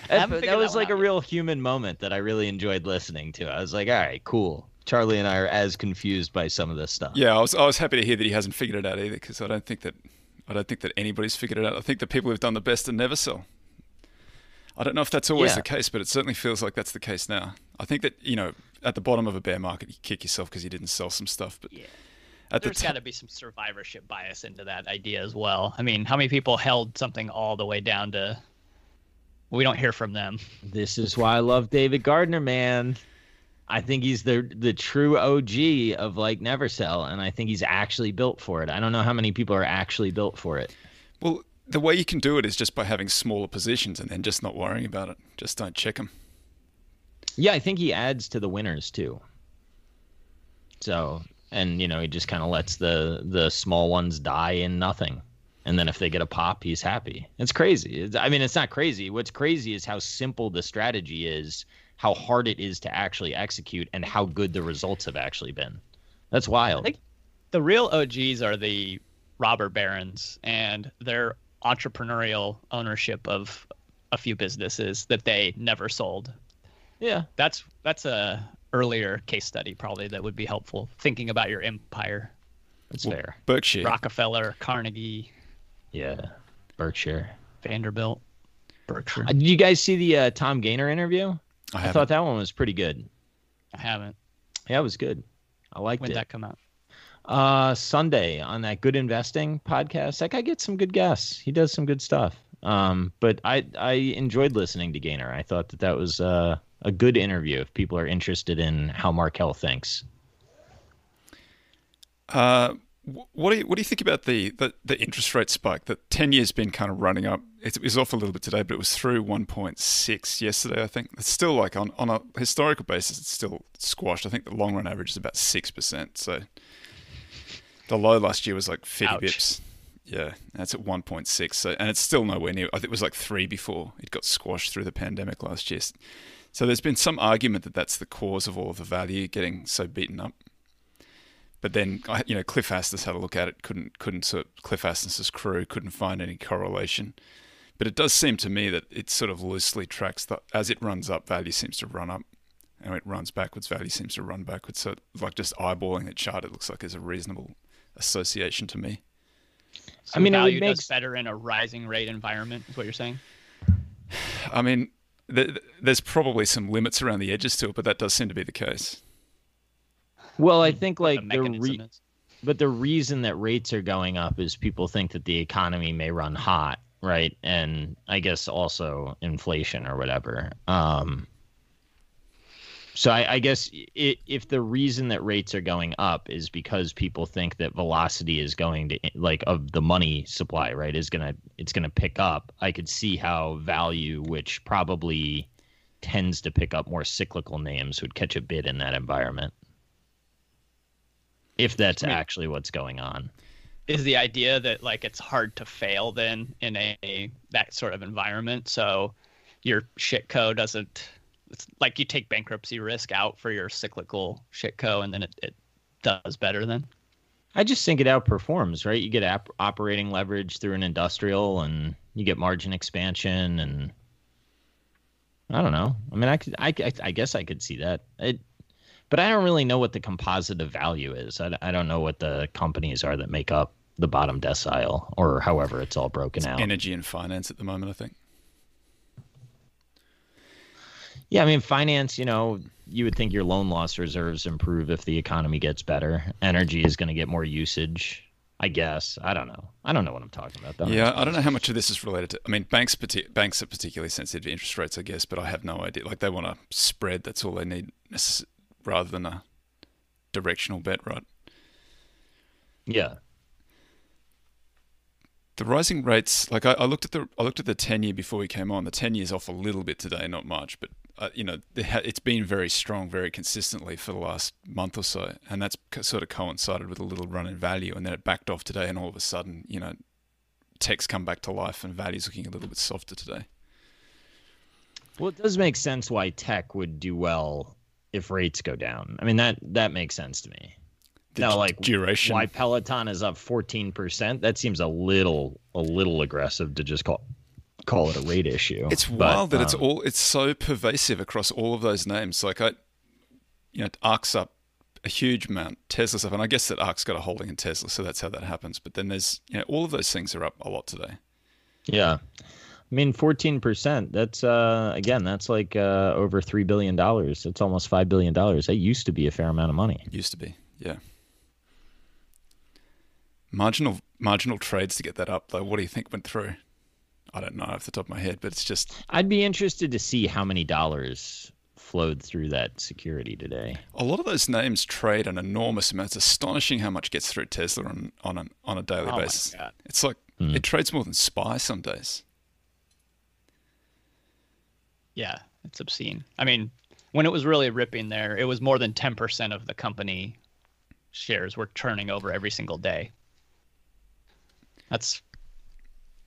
I haven't That, was that like a real human moment that I really enjoyed listening to. I was like, all right, cool. Charlie and I are as confused by some of this stuff. Yeah, I was I was happy to hear that he hasn't figured it out either because I don't think that I don't think that anybody's figured it out. I think the people who've done the best are never sell. I don't know if that's always Yeah. the case, but it certainly feels like that's the case now. I think that you know at the bottom of a bear market, you kick yourself because you didn't sell some stuff, but Yeah. at the There's top, got to be some survivorship bias into that idea as well. I mean, how many people held something all the way down to? We don't hear from them. This is why I love David Gardner, man. I think he's the the true OG of like never sell, and I think he's actually built for it. I don't know how many people are actually built for it. well, the way you can do it is just by having smaller positions and then just not worrying about it. Just don't check them. Yeah, I think he adds to the winners too. So, and you know, he just kind of lets the the small ones die in nothing. And then if they get a pop, he's happy. It's crazy. It's, I mean, it's not crazy. What's crazy is how simple the strategy is, how hard it is to actually execute, and how good the results have actually been. That's wild. think- The real OGs are the robber barons and their entrepreneurial ownership of a few businesses that they never sold. yeah. That's that's a earlier case study probably that would be helpful thinking about your empire. That's Well, fair. Berkshire. Rockefeller, Carnegie, Yeah. Berkshire. Vanderbilt, Berkshire. Uh, did you guys see the uh, Tom Gaynor interview? I I thought that one was pretty good. I haven't. Yeah, it was good. I liked When it. did that come out? Uh, Sunday on that Good Investing podcast. That guy gets some good guests. He does some good stuff. Um, but I I enjoyed listening to Gaynor. I thought that that was uh, a good interview if people are interested in how Markel thinks. Uh, wh- what do you what do you think about the, the, the interest rate spike? That ten years been kind of running up. It, was off a little bit today, but it was through one point six yesterday. I think it's still like on, on a historical basis, it's still squashed. I think the long run average is about six percent. So the low last year was like fifty Ouch. bips. Yeah, that's at one point six. So and it's still nowhere near. I think it was like three before it got squashed through the pandemic last year. So there's been some argument that that's the cause of all of the value getting so beaten up. But then, uh, you know, Cliff Asness had a look at it. Couldn't couldn't sort of, Cliff Asness's crew couldn't find any correlation. But it does seem to me that it sort of loosely tracks that as it runs up, value seems to run up, and when it runs backwards, value seems to run backwards. So, like just eyeballing the chart, it looks like there's a reasonable association to me. So mean, it would value make does better in a rising rate environment. Is what you're saying? I mean, th- th- there's probably some limits around the edges to it, but that does seem to be the case. Well, I (laughs) think like the the re- but the reason that rates are going up is people think that the economy may run hot, right? And I guess also inflation or whatever. Um, so I, I guess i if the reason that rates are going up is because people think that velocity is going to like of the money supply, right, is gonna it's gonna pick up. I could see how value, which probably tends to pick up more cyclical names, would catch a bid in that environment. If that's I mean- actually what's going on. is the idea that like it's hard to fail then in a that sort of environment so your shit co doesn't it's like you take bankruptcy risk out for your cyclical shit co and then it, it does better then I just think it outperforms, right? You get ap- operating leverage through an industrial, and you get margin expansion, and I don't know. I mean, I could, I, I, I guess I could see that. It, but I don't really know what the composite of value is. I, I don't know what the companies are that make up the bottom decile, or however it's all broken out. Energy and finance at the moment, I think. Yeah, I mean, finance, you know, you would think your loan loss reserves improve if the economy gets better. Energy is going to get more usage, I guess. I don't know. I don't know what I'm talking about, though. Yeah, I don't know how much of this is related to. I mean, banks banks are particularly sensitive to interest rates, I guess, but I have no idea. Like they want a spread. That's all they need, rather than a directional bet, right? Yeah. The rising rates, like I, I looked at the I looked at the ten year before we came on. The ten years off a little bit today, not much, but uh, you know it's been very strong, very consistently for the last month or so, and that's sort of coincided with a little run in value, and then it backed off today, and all of a sudden, you know, tech's come back to life, and value's looking a little bit softer today. Well, it does make sense why tech would do well if rates go down. I mean that that makes sense to me. The now, like duration, why Peloton is up fourteen percent? That seems a little a little aggressive to just call call it a rate issue. It's But, wild that it's um, all it's so pervasive across all of those names. Like I, you know, ARK's up a huge amount. Tesla stuff, and I guess that ARK's got a holding in Tesla, so that's how that happens. But then there's, you know, all of those things are up a lot today. Yeah. I mean, 14%, that's, uh, again, that's like uh, over $3 billion. That's almost $5 billion. That used to be a fair amount of money. Used to be, yeah. Marginal marginal trades to get that up, though. What do you think went through? I don't know off the top of my head, but it's just. I'd be interested to see how many dollars flowed through that security today. A lot of those names trade an enormous amount. It's astonishing how much gets through Tesla on on a, on a daily Oh my basis. God. It's like Hmm. it trades more than Spy some days. Yeah, it's obscene. I mean, when it was really ripping there, it was more than 10% of the company shares were turning over every single day. That's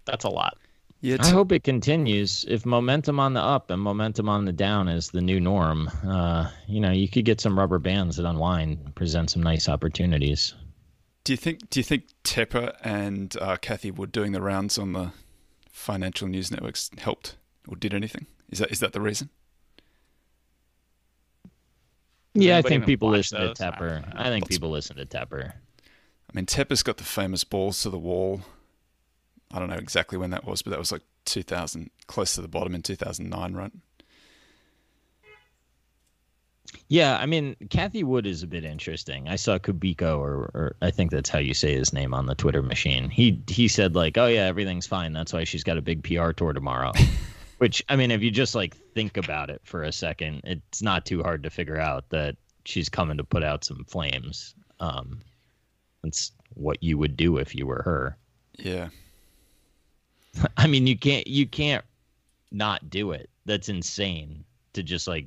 that's a lot. Yeah, I hope it continues. If momentum on the up and momentum on the down is the new norm, uh, you know, you could get some rubber bands that unwind, present some nice opportunities. do you think do you think Tepper and uh, Cathie Wood doing the rounds on the financial news networks helped or did anything? Is that is that the reason? Does yeah, I think people listen those? to Tepper. I think people listen to Tepper. I mean, Tepper's got the famous balls to the wall. I don't know exactly when that was, but that was like 2000, close to the bottom in 2009, right? Yeah, I mean, Cathie Wood is a bit interesting. I saw Kubiko, or, or I think that's how you say his name on the Twitter machine. He he said like, "Oh yeah, everything's fine. That's why she's got a big PR tour tomorrow." (laughs) Which I mean, if you just like think about it for a second, it's not too hard to figure out that she's coming to put out some flames. Um, that's what you would do if you were her. Yeah. (laughs) I mean, you can't you can't not do it. That's insane to just like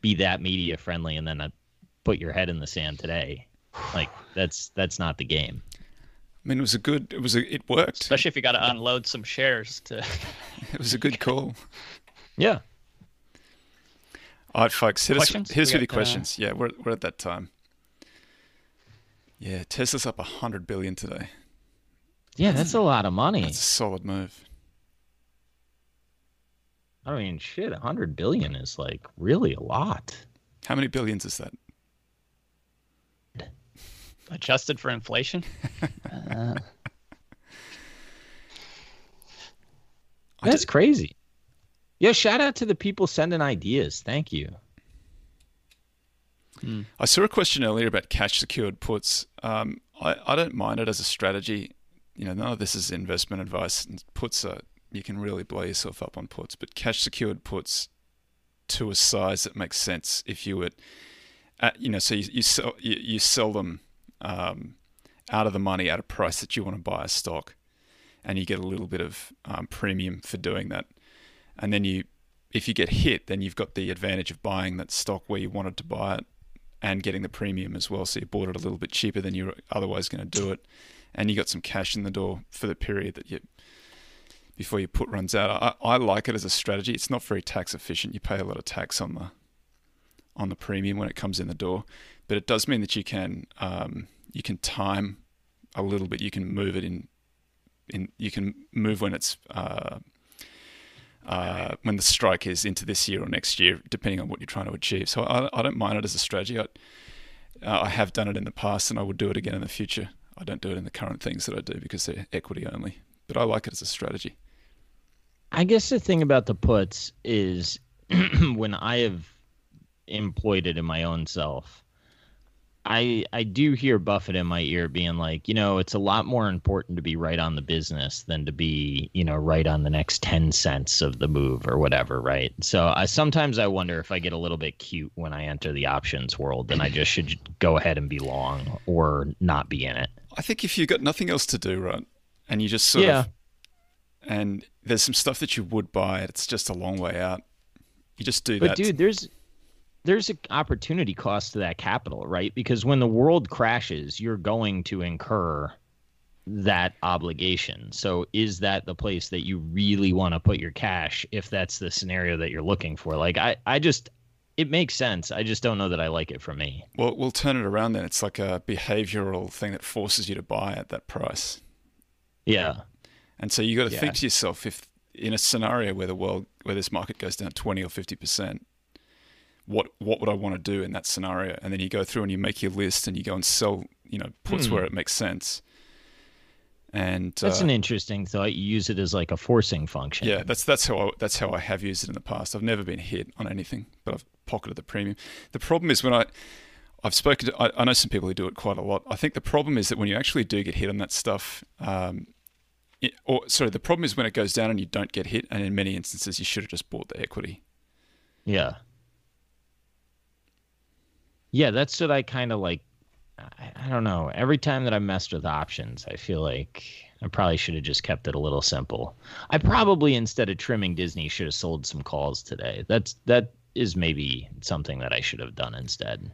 be that media friendly and then uh, put your head in the sand today. Like that's that's not the game. I mean, it was a good. It was a. It worked. Especially if you got to unload some shares to (laughs) It was a good call. Yeah. All right, folks. Hit us, Questions? hit us We with your got, uh, questions. Yeah, we're we're at that time. Yeah, Tesla's up hundred billion today. Yeah, that's a lot of money. That's a solid move. I mean, shit, a hundred billion is like really a lot. How many billions is that? Adjusted for inflation. (laughs) Uh, That's did- crazy. Yeah, shout out to the people sending ideas. Thank you. I saw a question earlier about cash secured puts. Um, I, I don't mind it as a strategy. You know, none of this is investment advice. And puts are you can really blow yourself up on puts, but cash secured puts to a size that makes sense if you would, at, you know, so you, you sell you, you sell them um, out of the money at a price that you want to buy a stock, and you get a little bit of um, premium for doing that, and then you, if you get hit, then you've got the advantage of buying that stock where you wanted to buy it and getting the premium as well. So you bought it a little bit cheaper than you were otherwise going to do it, and you got some cash in the door for the period that you before your put runs out. I, I like it as a strategy. It's not very tax efficient. You pay a lot of tax on the on the premium when it comes in the door, but it does mean that you can um, you can time a little bit. You can move it in in you can move when it's uh, uh, when the strike is into this year or next year, depending on what you're trying to achieve. So I, I don't mind it as a strategy. I, uh, I have done it in the past, and I would do it again in the future. I don't do it in the current things that I do because they're equity only, but I like it as a strategy. I guess the thing about the puts is (clears throat) when I have employed it in my own self, I I do hear Buffett in my ear being like, you know, it's a lot more important to be right on the business than to be, you know, right on the next 10 cents of the move or whatever, right? So I sometimes I wonder if I get a little bit cute when I enter the options world and I just should go ahead and be long or not be in it. I think if you've got nothing else to do, right, and you just sort Yeah. of, and there's some stuff that you would buy, it's just a long way out. You just do But that. But dude, there's there's an opportunity cost to that capital, right? Because when the world crashes, you're going to incur that obligation. So is that the place that you really want to put your cash if that's the scenario that you're looking for? Like I I just it makes sense. I just don't know that I like it for me. Well, we'll turn it around then. It's like a behavioral thing that forces you to buy at that price. Yeah. And so you got to Yeah. think to yourself if in a scenario where the world where this market goes down 20 or 50%, what what would I want to do in that scenario, and then you go through and you make your list and you go and sell, you know, puts Hmm. where it makes sense. And That's uh, an interesting thought. You use it as like a forcing function. yeah, that's that's how I, that's how I have used it in the past. I've never been hit on anything, but I've pocketed the premium. The problem is when I I've spoken to I, I know some people who do it quite a lot. I think the problem is that when you actually do get hit on that stuff, um, it, or sorry, the problem is when it goes down and you don't get hit, and in many instances you should have just bought the equity. Yeah. Yeah, that's what I kind of like. I, I don't know. Every time that I messed with options, I feel like I probably should have just kept it a little simple. I probably instead of trimming Disney should have sold some calls today. That's that is maybe something that I should have done instead.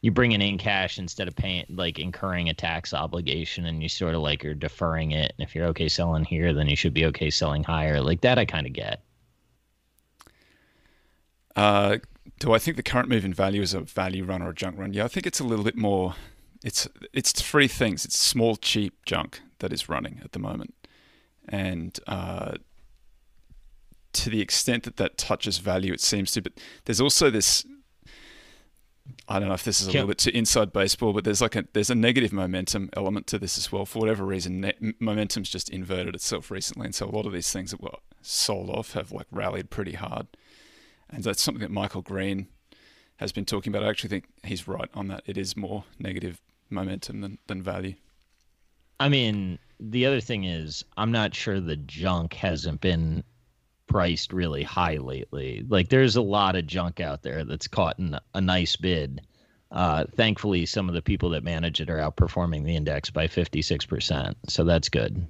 You bring it in cash instead of paying like incurring a tax obligation and you sort of like are deferring it. And if you're okay selling here, then you should be okay selling higher. Like that I kind of get. Uh, do I think the current move in value is a value run or a junk run? Yeah, I think it's a little bit more. It's it's three things. It's small, cheap junk that is running at the moment, and uh, to the extent that that touches value, it seems to. But there's also this. I don't know if this is a Can- little bit too inside baseball, but there's like a there's a negative momentum element to this as well. For whatever reason, ne- momentum's just inverted itself recently, and so a lot of these things that were sold off have like rallied pretty hard and that's something that Michael Green has been talking about. I actually think he's right on that. It is more negative momentum than, than value. I mean, the other thing is, I'm not sure the junk hasn't been priced really high lately. Like, there's a lot of junk out there that's caught in a nice bid. Uh, thankfully, some of the people that manage it are outperforming the index by 56%. So that's good.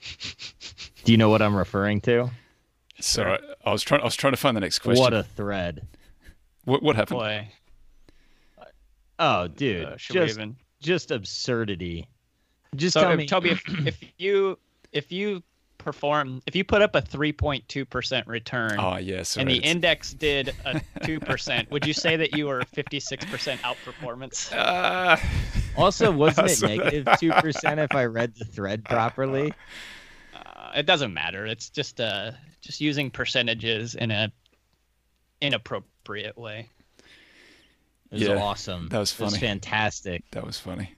(laughs) Do you know what I'm referring to? So I, I was trying. I was trying to find the next question. What a thread. what, what happened? Boy, Oh, dude. uh, just, even? just absurdity. Just So, tell if, me. Toby, if, if you if you perform, if you put up a 3.2 percent return, Oh yes. and the index did a (laughs) two percent, would you say that you were 56 percent outperformance? Ah. (laughs) Also, wasn't it So- negative (laughs) two percent if I read the thread properly? Uh, it doesn't matter. It's just uh just using percentages in a inappropriate way. It was Yeah, awesome. that was funny. It was fantastic. that was funny.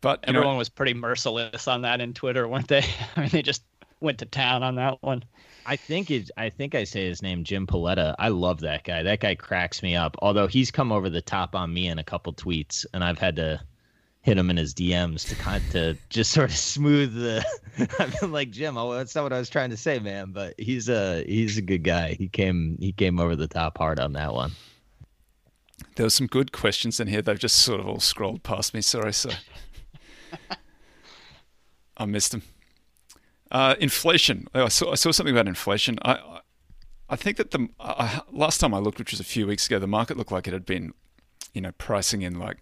But you know, Everyone was pretty merciless on that in Twitter, weren't they? (laughs) I mean, they just went to town on that one. I think it. I think I say his name, Jim Paletta. I love that guy. That guy cracks me up. Although he's come over the top on me in a couple tweets, and I've had to hit him in his DMs to kind to just sort of smooth the. (laughs) I've been like Jim. That's not what I was trying to say, man. But he's a he's a good guy. He came he came over the top hard on that one. there were some good questions in here. They've just sort of all scrolled past me. Sorry, so I missed them. Uh, inflation. Oh, I saw I saw something about inflation. I I, think that the last time I looked, which was a few weeks ago, the market looked like it had been, you know, pricing in like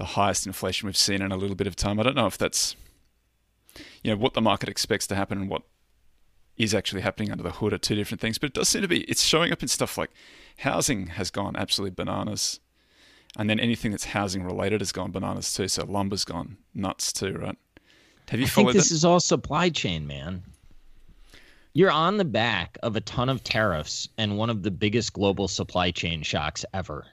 the highest inflation we've seen in a little bit of time. I don't know if that's, you know, what the market expects to happen and what is actually happening under the hood are two different things. But it does seem to be it's showing up in stuff like housing has gone absolutely bananas, and then anything that's housing related has gone bananas too. So lumber's gone nuts too, right? Have you I think this that? is all supply chain, man. You're on the back of a ton of tariffs and one of the biggest global supply chain shocks ever.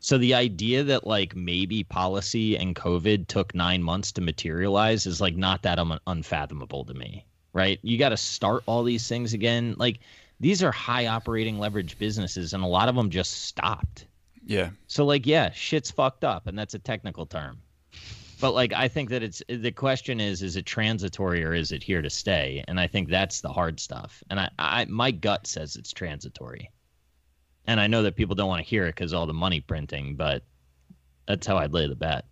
So the idea that like maybe policy and COVID took nine months to materialize is like not that un- unfathomable to me, right? You got to start all these things again. Like these are high operating leverage businesses, and a lot of them just stopped. yeah, So like yeah, shit's fucked up and that's a technical term. But like I think that it's the question is is it transitory or is it here to stay? And I think that's the hard stuff. And I, I my gut says it's transitory. And I know that people don't want to hear it cuz all the money printing, but that's how I'd lay the bet.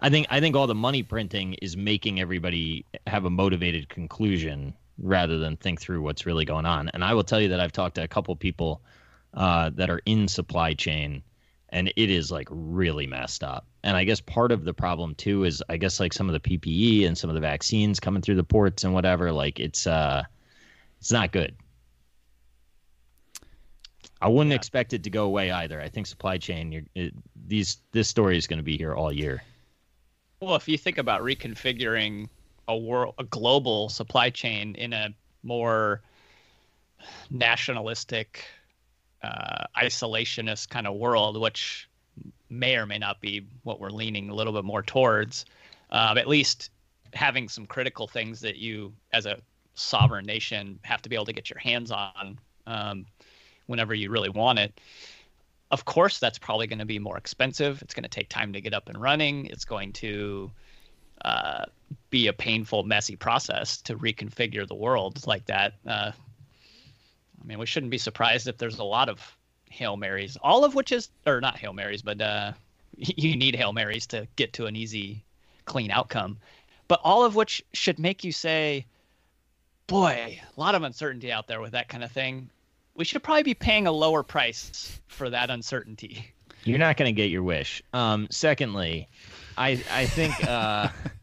I think I think all the money printing is making everybody have a motivated conclusion rather than think through what's really going on. And I will tell you that I've talked to a couple people uh, that are in supply chain, and it is like really messed up. And I guess part of the problem too is I guess like some of the PPE and some of the vaccines coming through the ports and whatever. Like it's uh, it's not good. I wouldn't Yeah. expect it to go away either. I think supply chain, you're, it, these this story is going to be here all year. Well, if you think about reconfiguring a world a global supply chain in a more nationalistic uh, isolationist kind of world, which may or may not be what we're leaning a little bit more towards. Um, at least having some critical things that you, as a sovereign nation, have to be able to get your hands on um, whenever you really want it. Of course, that's probably going to be more expensive. It's going to take time to get up and running. It's going to uh, be a painful, messy process to reconfigure the world like that. Uh, I mean, we shouldn't be surprised if there's a lot of Hail Marys, all of which is, or not Hail Marys, but uh, (laughs) you need Hail Marys to get to an easy, clean outcome. But all of which should make you say, boy, a lot of uncertainty out there with that kind of thing. We should probably be paying a lower price for that uncertainty. You're not going to get your wish. Um, secondly, I I think uh, (laughs)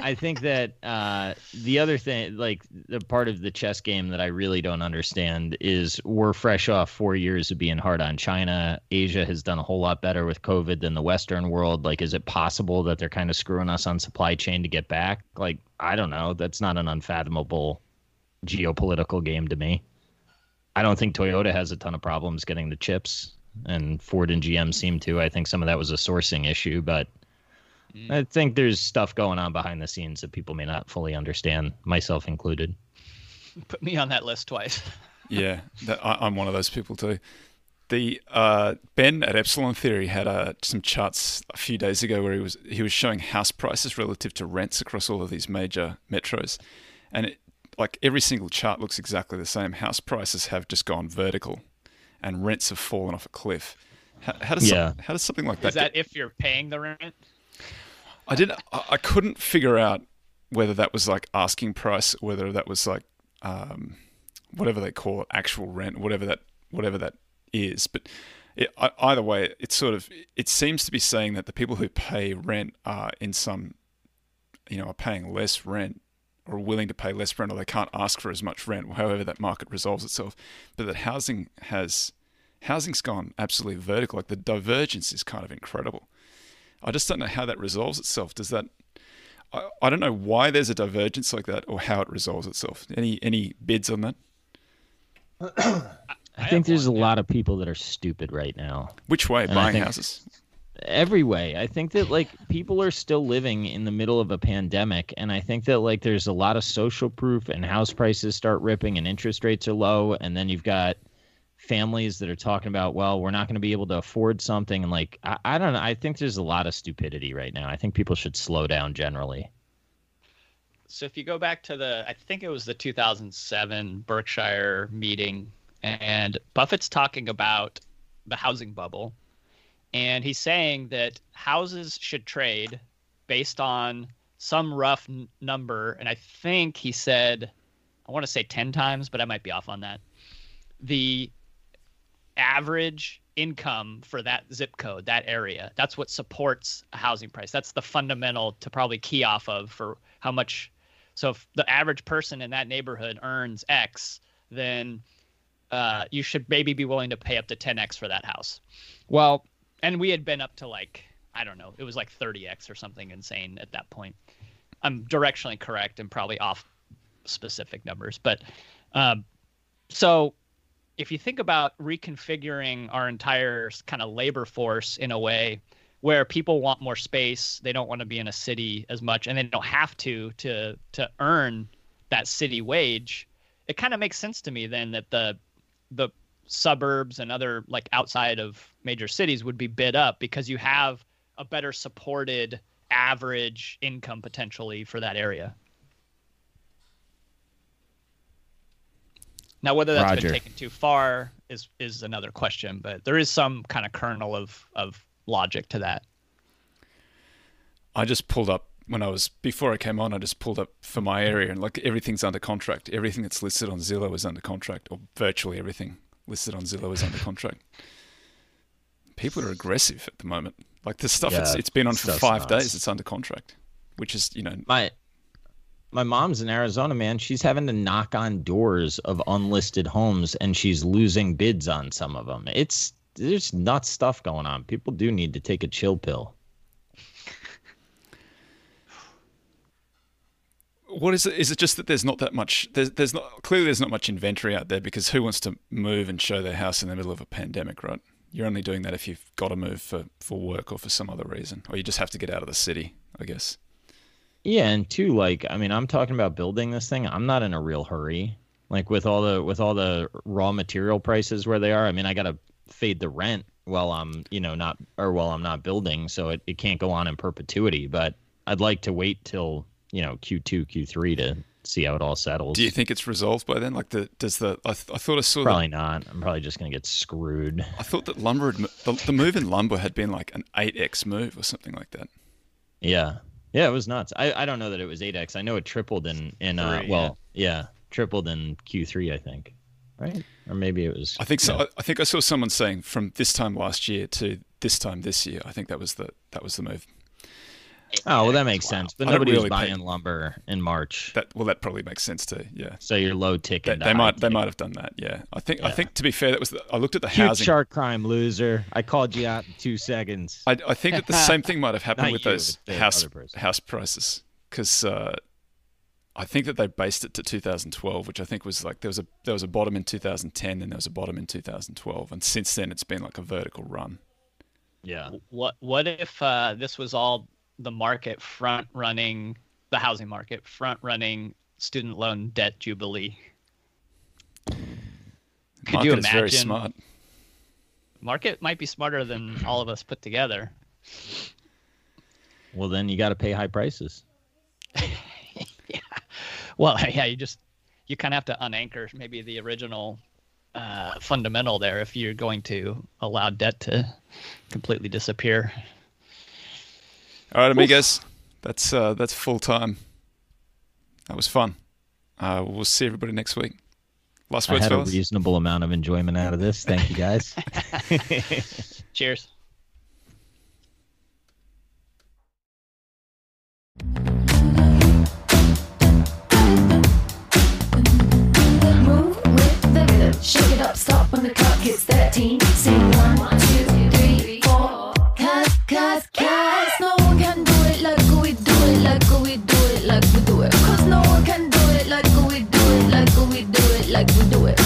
I think that uh, the other thing, like the part of the chess game that I really don't understand, is we're fresh off four years of being hard on China. Asia has done a whole lot better with COVID than the Western world. Like, is it possible that they're kind of screwing us on supply chain to get back? Like, I don't know. That's not an unfathomable geopolitical game to me. I don't think Toyota has a ton of problems getting the chips, and Ford and GM seem to. I think some of that was a sourcing issue, but Mm. I think there's stuff going on behind the scenes that people may not fully understand, myself included. Put me on that list twice. (laughs) yeah, that, I, am one of those people too. The uh, Ben at Epsilon Theory had uh, some charts a few days ago where he was he was showing house prices relative to rents across all of these major metros, and it, like every single chart looks exactly the same. House prices have just gone vertical, and rents have fallen off a cliff. How, how does yeah. some, how does something like that? Is that get, if you're paying the rent? I didn't. I couldn't figure out whether that was like asking price, whether that was like um, whatever they call it, actual rent, whatever that whatever that is. But it, either way, it's sort of it seems to be saying that the people who pay rent are in some, you know, are paying less rent or willing to pay less rent, or they can't ask for as much rent, however that market resolves itself. But that housing has housing's gone absolutely vertical. Like the divergence is kind of incredible. I just don't know how that resolves itself. Does that? I, I don't know why there's a divergence like that or how it resolves itself. Any any bids on that? I, think there's one, a yeah. lot of people that are stupid right now. Which way? And buying houses? Every way. I think that like people are still living in the middle of a pandemic, and I think that like there's a lot of social proof, and house prices start ripping, and interest rates are low, and then you've got families that are talking about, well, we're not going to be able to afford something. And like, I, I don't know. I think there's a lot of stupidity right now. I think people should slow down generally. So if you go back to the, I think it was the 2007 Berkshire meeting, and Buffett's talking about the housing bubble, and he's saying that houses should trade based on some rough n- number, and I think he said, I want to say 10 times, but I might be off on that. The average income for that zip code, that area. That's what supports a housing price. That's the fundamental to probably key off of for how much. So if the average person in that neighborhood earns X, then uh, you should maybe be willing to pay up to 10X for that house. Well, and we had been up to like, I don't know, it was like 30X or something insane at that point. I'm directionally correct and probably off specific numbers. But um, so if you think about reconfiguring our entire kind of labor force in a way where people want more space, they don't want to be in a city as much, and they don't have to to to earn that city wage, it kind of makes sense to me then that the the suburbs and other like outside of major cities would be bid up because you have a better supported average income potentially for that area. Now, whether that's Roger. been taken too far is is another question, but there is some kind of kernel of of logic to that. I just pulled up when I was before I came on. I just pulled up for my area, and like everything's under contract. Everything that's listed on Zillow is under contract, or virtually everything listed on Zillow is under contract. People are aggressive at the moment. Like this stuff, yeah, it's, it's been on for five nuts. days. It's under contract, which is you know my my mom's in Arizona, man. She's having to knock on doors of unlisted homes and she's losing bids on some of them. It's there's nuts stuff going on. People do need to take a chill pill. What is it? Is it just that there's not that much? There's, there's not clearly there's not much inventory out there because who wants to move and show their house in the middle of a pandemic, right? You're only doing that if you've got to move for for work or for some other reason, or you just have to get out of the city, I guess. Yeah, and two, like I mean, I'm talking about building this thing. I'm not in a real hurry. Like with all the with all the raw material prices where they are. I mean, I gotta fade the rent while I'm you know not or while I'm not building, so it, it can't go on in perpetuity. But I'd like to wait till you know Q2, Q3 to see how it all settles. Do you think it's resolved by then? Like the does the I, th- I thought I saw Probably not. I'm probably just gonna get screwed. I thought that lumber had, the, the move in lumber had been like an eight x move or something like that. Yeah, yeah, it was nuts. I, I don't know that it was eight x. I know it tripled in in uh, Three, well, yeah. tripled in Q3, I think, right? Or maybe it was. I think so. yeah. I, I think I saw someone saying from this time last year to this time this year. I think that was the that was the move. Oh well, that makes Wow. sense. But I don't nobody was really pay- buying lumber in March, That well, that probably makes sense too. Yeah. so you're low They, ticket. they might they might have done that. Yeah, I think I think to be fair, that was the, I looked at the Huge housing. chart crime, loser. I called you out in two seconds. I, I think that the same thing might have (laughs) happened with you, those house house prices because uh, I think that they based it to 2012, which I think was like there was a there was a bottom in 2010, then there was a bottom in 2012, and since then it's been like a vertical run. yeah. What what if uh, this was all the market front running the housing market front running student loan debt jubilee? Could Market you is very imagine? smart. Market might be smarter than all of us put together. Well, then you got to pay high prices. (laughs) yeah. Well, (laughs) yeah, you just you kind of have to unanchor maybe the original uh, fundamental there if you're going to allow debt to completely disappear. All right, amigos, that's uh, that's full time. That was fun. Uh, we'll see everybody next week. Last words, I had fellas? a reasonable amount of enjoyment out of this. Thank you, guys. (laughs) Cheers. Shake it up, stop when the clock hits 13. Sing like we do it.